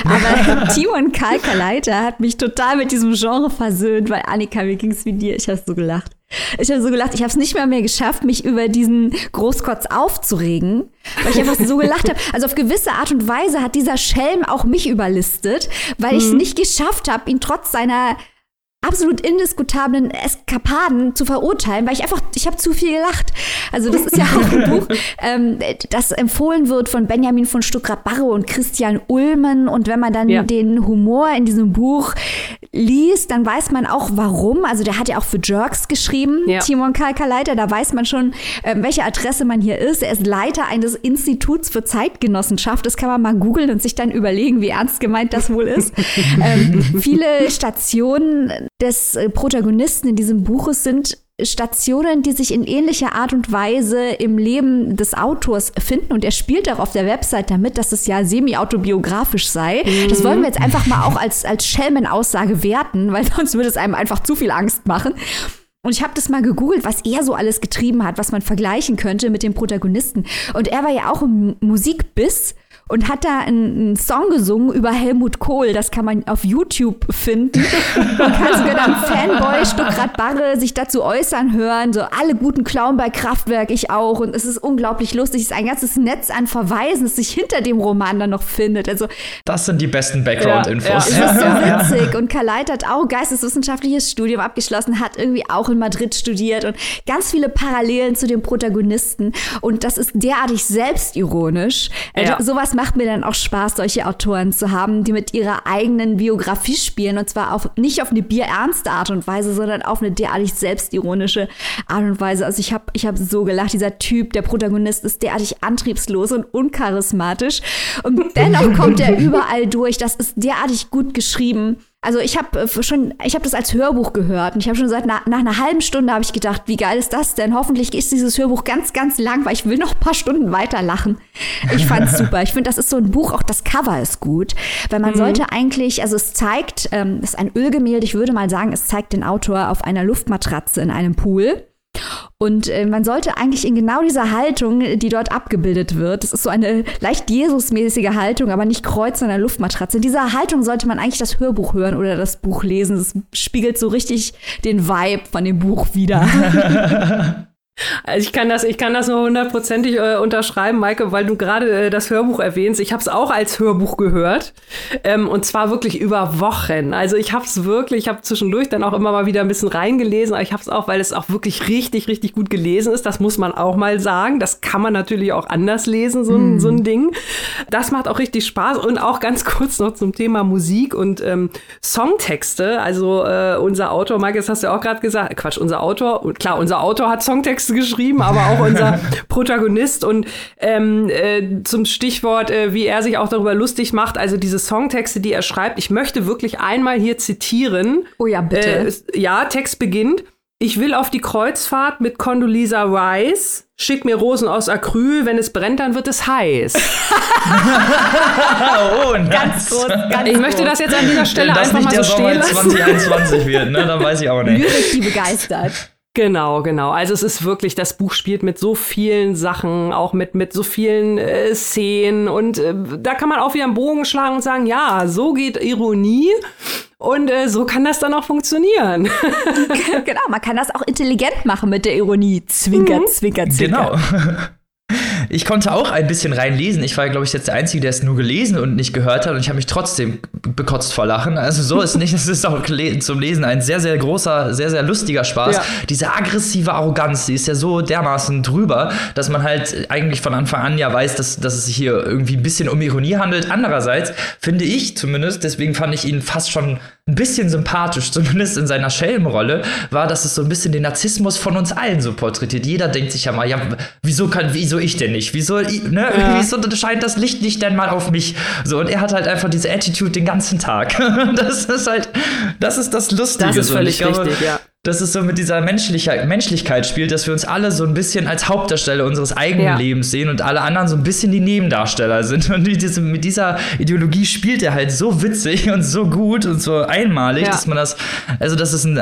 Aber Timon Kalkaleiter hat mich total mit diesem Genre versöhnt, weil Annika, wie ging es wie dir? Ich habe so gelacht. Ich habe so gelacht, ich habe es nicht mehr mehr geschafft, mich über diesen Großkotz aufzuregen, weil ich einfach so gelacht habe. Also auf gewisse Art und Weise hat dieser Schelm auch mich überlistet, weil mhm. ich es nicht geschafft habe, ihn trotz seiner absolut indiskutablen Eskapaden zu verurteilen, weil ich einfach, ich habe zu viel gelacht. Also das ist ja auch ein Buch, ähm, das empfohlen wird von Benjamin von Stuckrad-Barre und Christian Ulmen. Und wenn man dann ja. den Humor in diesem Buch liest, dann weiß man auch warum. Also der hat ja auch für Jerks geschrieben, ja. Timon Kalkaleiter. Da weiß man schon, äh, welche Adresse man hier ist. Er ist Leiter eines Instituts für Zeitgenossenschaft. Das kann man mal googeln und sich dann überlegen, wie ernst gemeint das wohl ist. ähm, viele Stationen des äh, Protagonisten in diesem Buches sind Stationen, die sich in ähnlicher Art und Weise im Leben des Autors finden. Und er spielt auch auf der Website damit, dass es ja semi-autobiografisch sei. Mhm. Das wollen wir jetzt einfach mal auch als, als Schelmen-Aussage werten, weil sonst würde es einem einfach zu viel Angst machen. Und ich habe das mal gegoogelt, was er so alles getrieben hat, was man vergleichen könnte mit dem Protagonisten. Und er war ja auch im Musikbiss und hat da einen, Song gesungen über Helmut Kohl. Das kann man auf YouTube finden. Man kann sogar dann Fanboy Stuckrad Barre sich dazu äußern hören. So alle guten Clown bei Kraftwerk, ich auch. Und es ist unglaublich lustig. Es ist ein ganzes Netz an Verweisen, das sich hinter dem Roman dann noch findet. Also das sind die besten Background-Infos. Ja, ja. Es ist so witzig. Und Karl Leit hat auch geisteswissenschaftliches Studium abgeschlossen, hat irgendwie auch in Madrid studiert und ganz viele Parallelen zu dem Protagonisten. Und das ist derartig selbstironisch. Ja. Also, sowas macht mir dann auch Spaß, solche Autoren zu haben, die mit ihrer eigenen Biografie spielen. Und zwar auf, nicht auf eine bierernste Art und Weise, sondern auf eine derartig selbstironische Art und Weise. Also ich habe ich hab so gelacht, dieser Typ, der Protagonist ist derartig antriebslos und uncharismatisch. Und dennoch kommt er überall durch. Das ist derartig gut geschrieben. Also ich habe äh, schon, ich habe das als Hörbuch gehört und ich habe schon seit nach, nach einer halben Stunde habe ich gedacht, wie geil ist das denn? Hoffentlich ist dieses Hörbuch ganz, ganz lang, weil ich will noch ein paar Stunden weiter lachen. Ich fand's super. Ich finde, das ist so ein Buch, auch das Cover ist gut, weil man mhm. sollte eigentlich, also es zeigt, ähm, es ist ein Ölgemälde, ich würde mal sagen, es zeigt den Autor auf einer Luftmatratze in einem Pool. Und äh, man sollte eigentlich in genau dieser Haltung, die dort abgebildet wird, das ist so eine leicht Jesusmäßige Haltung, aber nicht Kreuz an der Luftmatratze. In dieser Haltung sollte man eigentlich das Hörbuch hören oder das Buch lesen. Das spiegelt so richtig den Vibe von dem Buch wieder. Also ich kann das, ich kann das nur hundertprozentig äh, unterschreiben, Maike, weil du gerade äh, das Hörbuch erwähnst. Ich habe es auch als Hörbuch gehört ähm, und zwar wirklich über Wochen. Also ich habe es wirklich, ich habe zwischendurch dann auch immer mal wieder ein bisschen reingelesen, aber ich habe es auch, weil es auch wirklich richtig, richtig gut gelesen ist. Das muss man auch mal sagen. Das kann man natürlich auch anders lesen, so ein, mm. so ein Ding. Das macht auch richtig Spaß und auch ganz kurz noch zum Thema Musik und ähm, Songtexte. Also äh, unser Autor, Maike, das hast du auch gerade gesagt, Quatsch, unser Autor, klar, unser Autor hat Songtexte geschrieben, aber auch unser Protagonist. Und ähm, äh, zum Stichwort, äh, wie er sich auch darüber lustig macht, also diese Songtexte, die er schreibt, ich möchte wirklich einmal hier zitieren. Oh ja, bitte. Äh, ja, Text beginnt. Ich will auf die Kreuzfahrt mit Condoleezza Rice. Schick mir Rosen aus Acryl. Wenn es brennt, dann wird es heiß. oh, nice. Ganz groß, ganz Ich möchte das jetzt an dieser Stelle einfach mal so stehen lassen. 2021 wird, ne? Dann weiß ich auch nicht. Lyrik, die begeistert. Genau, genau. Also es ist wirklich, das Buch spielt mit so vielen Sachen, auch mit, mit so vielen äh, Szenen und äh, da kann man auch wieder einen Bogen schlagen und sagen, ja, so geht Ironie und äh, so kann das dann auch funktionieren. genau, man kann das auch intelligent machen mit der Ironie. Zwinker, mhm. zwinker, zwinker. Genau. Ich konnte auch ein bisschen reinlesen. Ich war, glaube ich, jetzt der Einzige, der es nur gelesen und nicht gehört hat. Und ich habe mich trotzdem bekotzt vor Lachen. Also so ist nicht. Es ist auch zum Lesen ein sehr, sehr großer, sehr, sehr lustiger Spaß. Ja. Diese aggressive Arroganz, die ist ja so dermaßen drüber, dass man halt eigentlich von Anfang an ja weiß, dass, dass es sich hier irgendwie ein bisschen um Ironie handelt. Andererseits finde ich zumindest, deswegen fand ich ihn fast schon ein bisschen sympathisch, zumindest in seiner Schelmenrolle, war, dass es so ein bisschen den Narzissmus von uns allen so porträtiert. Jeder denkt sich ja mal, ja, wieso kann, wieso ich denn nicht? Wieso, ne, ja. wieso scheint das Licht nicht denn mal auf mich? So, und er hat halt einfach diese Attitude den ganzen Tag. das ist halt, das ist das Lustige. Das ist völlig richtig, ja dass es so mit dieser Menschlichkeit, Menschlichkeit spielt, dass wir uns alle so ein bisschen als Hauptdarsteller unseres eigenen ja. Lebens sehen und alle anderen so ein bisschen die Nebendarsteller sind. Und diese, mit dieser Ideologie spielt er halt so witzig und so gut und so einmalig, ja. dass man das, also dass es ein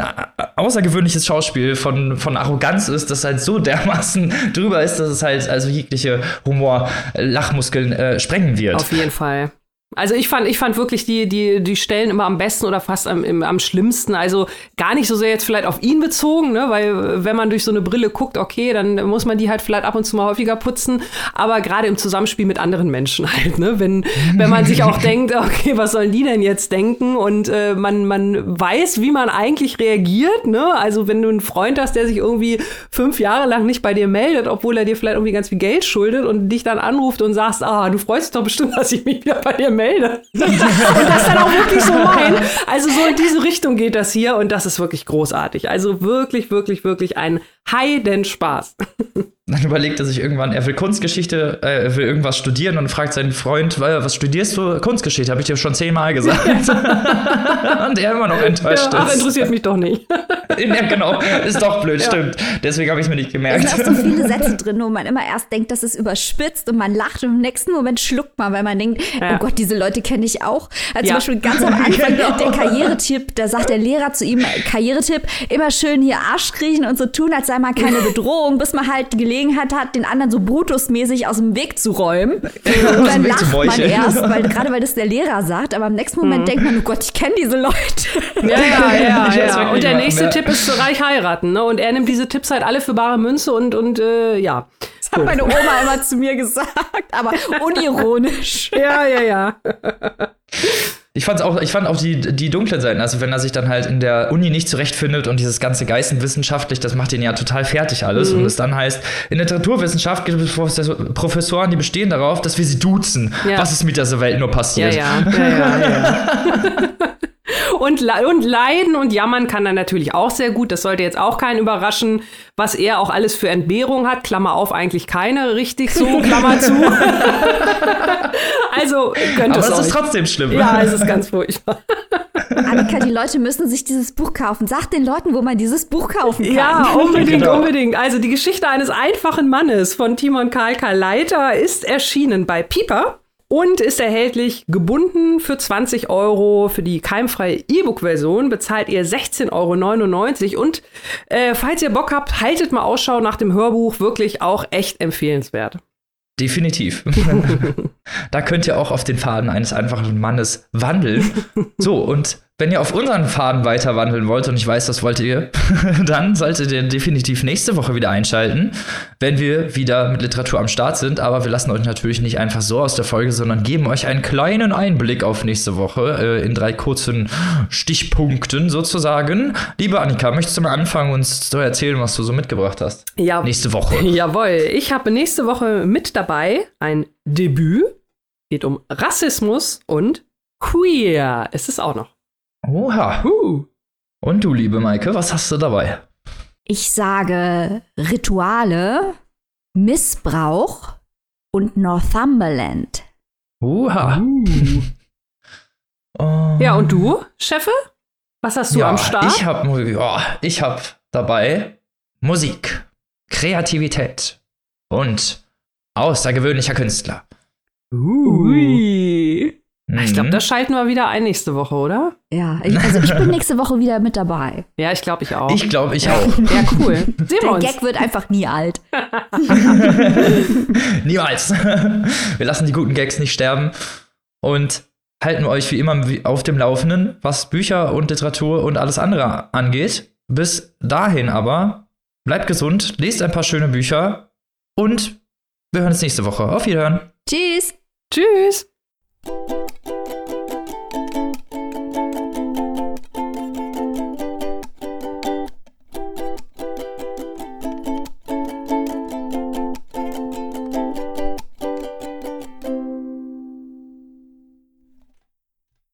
außergewöhnliches Schauspiel von, von Arroganz ist, das halt so dermaßen drüber ist, dass es halt also jegliche Humor-Lachmuskeln äh, sprengen wird. Auf jeden Fall. Also ich fand, ich fand wirklich die, die, die Stellen immer am besten oder fast am, im, am schlimmsten. Also gar nicht so sehr jetzt vielleicht auf ihn bezogen, ne? weil wenn man durch so eine Brille guckt, okay, dann muss man die halt vielleicht ab und zu mal häufiger putzen. Aber gerade im Zusammenspiel mit anderen Menschen halt, ne? Wenn, wenn man sich auch denkt, okay, was sollen die denn jetzt denken? Und äh, man, man weiß, wie man eigentlich reagiert, ne? Also wenn du einen Freund hast, der sich irgendwie fünf Jahre lang nicht bei dir meldet, obwohl er dir vielleicht irgendwie ganz viel Geld schuldet und dich dann anruft und sagst, ah, du freust dich doch bestimmt, dass ich mich wieder bei dir melde melde. und das dann auch wirklich so mein. Also so in diese Richtung geht das hier und das ist wirklich großartig. Also wirklich, wirklich, wirklich ein Heidenspaß. Dann überlegt er sich irgendwann, er will Kunstgeschichte, äh, er will irgendwas studieren und fragt seinen Freund, was studierst du? Kunstgeschichte, habe ich dir schon zehnmal gesagt. und er immer noch enttäuscht ja, ist. Ach, interessiert mich doch nicht. ja, genau, ist doch blöd, ja. stimmt. Deswegen habe ich es mir nicht gemerkt. Es sind auch so viele Sätze drin, wo man immer erst denkt, das ist überspitzt und man lacht und im nächsten Moment schluckt man, weil man denkt, ja. oh Gott, diese Leute kenne ich auch. Also zum Beispiel ganz am Anfang genau. der Karrieretipp, da sagt der Lehrer zu ihm, Karrieretipp, immer schön hier Arsch kriechen und so tun, als sei man keine Bedrohung, bis man halt gelegen Gelegenheit hat, den anderen so brutusmäßig aus dem Weg zu räumen. Und dann lacht man erst, weil, gerade weil das der Lehrer sagt, aber im nächsten Moment mhm. denkt man, oh Gott, ich kenne diese Leute. Ja, ja, ja. ja. Und der nächste ja. Tipp ist zu reich heiraten. Ne? Und er nimmt diese Tipps halt alle für bare Münze und, und äh, ja. Das hat meine Oma immer zu mir gesagt, aber unironisch. ja, ja, ja. Ich fand's auch, ich fand auch die, die dunklen Seiten, also wenn er sich dann halt in der Uni nicht zurechtfindet und dieses ganze Geistenwissenschaftlich, das macht ihn ja total fertig alles. Mhm. Und es dann heißt, in Literaturwissenschaft gibt es Professoren, die bestehen darauf, dass wir sie duzen. Ja. Was ist mit dieser Welt nur passiert? Ja, ja, ja, ja, ja. Und, und leiden und jammern kann er natürlich auch sehr gut. Das sollte jetzt auch keinen überraschen, was er auch alles für Entbehrung hat. Klammer auf, eigentlich keine richtig so, Klammer zu. also könnte Aber es ist trotzdem schlimm. Ja, es ist ganz furchtbar. Annika, die Leute müssen sich dieses Buch kaufen. Sag den Leuten, wo man dieses Buch kaufen kann. Ja, unbedingt, genau. unbedingt. Also die Geschichte eines einfachen Mannes von Timon Karl Karl Leiter ist erschienen bei Pieper und ist erhältlich gebunden für 20 Euro. Für die keimfreie E-Book-Version bezahlt ihr 16,99 Euro. Und äh, falls ihr Bock habt, haltet mal Ausschau nach dem Hörbuch. Wirklich auch echt empfehlenswert. Definitiv. da könnt ihr auch auf den Faden eines einfachen Mannes wandeln. So, und wenn ihr auf unseren Faden weiter wandeln wollt, und ich weiß, das wollt ihr, dann solltet ihr definitiv nächste Woche wieder einschalten, wenn wir wieder mit Literatur am Start sind. Aber wir lassen euch natürlich nicht einfach so aus der Folge, sondern geben euch einen kleinen Einblick auf nächste Woche äh, in drei kurzen Stichpunkten sozusagen. Liebe Annika, möchtest du mal anfangen, uns zu erzählen, was du so mitgebracht hast? Ja. Nächste Woche. Jawohl. Ich habe nächste Woche mit dabei ein Debüt. Geht um Rassismus und Queer. Ist es auch noch. Oha. Uh. Und du, liebe Maike, was hast du dabei? Ich sage Rituale, Missbrauch und Northumberland. Oha. Uh. oh. Ja, und du, Cheffe? Was hast du ja, am Start? Ich habe ja, ich hab dabei Musik, Kreativität und außergewöhnlicher Künstler. Uh. Ui. Ich glaube, mhm. das schalten wir wieder ein nächste Woche, oder? Ja, ich, also ich bin nächste Woche wieder mit dabei. Ja, ich glaube, ich auch. Ich glaube, ich auch. Ja, cool. Sehen Der uns. Gag wird einfach nie alt. Niemals. Wir lassen die guten Gags nicht sterben und halten euch wie immer auf dem Laufenden, was Bücher und Literatur und alles andere angeht. Bis dahin aber, bleibt gesund, lest ein paar schöne Bücher und Wir hören uns nächste Woche. Auf Wiederhören. Tschüss. Tschüss.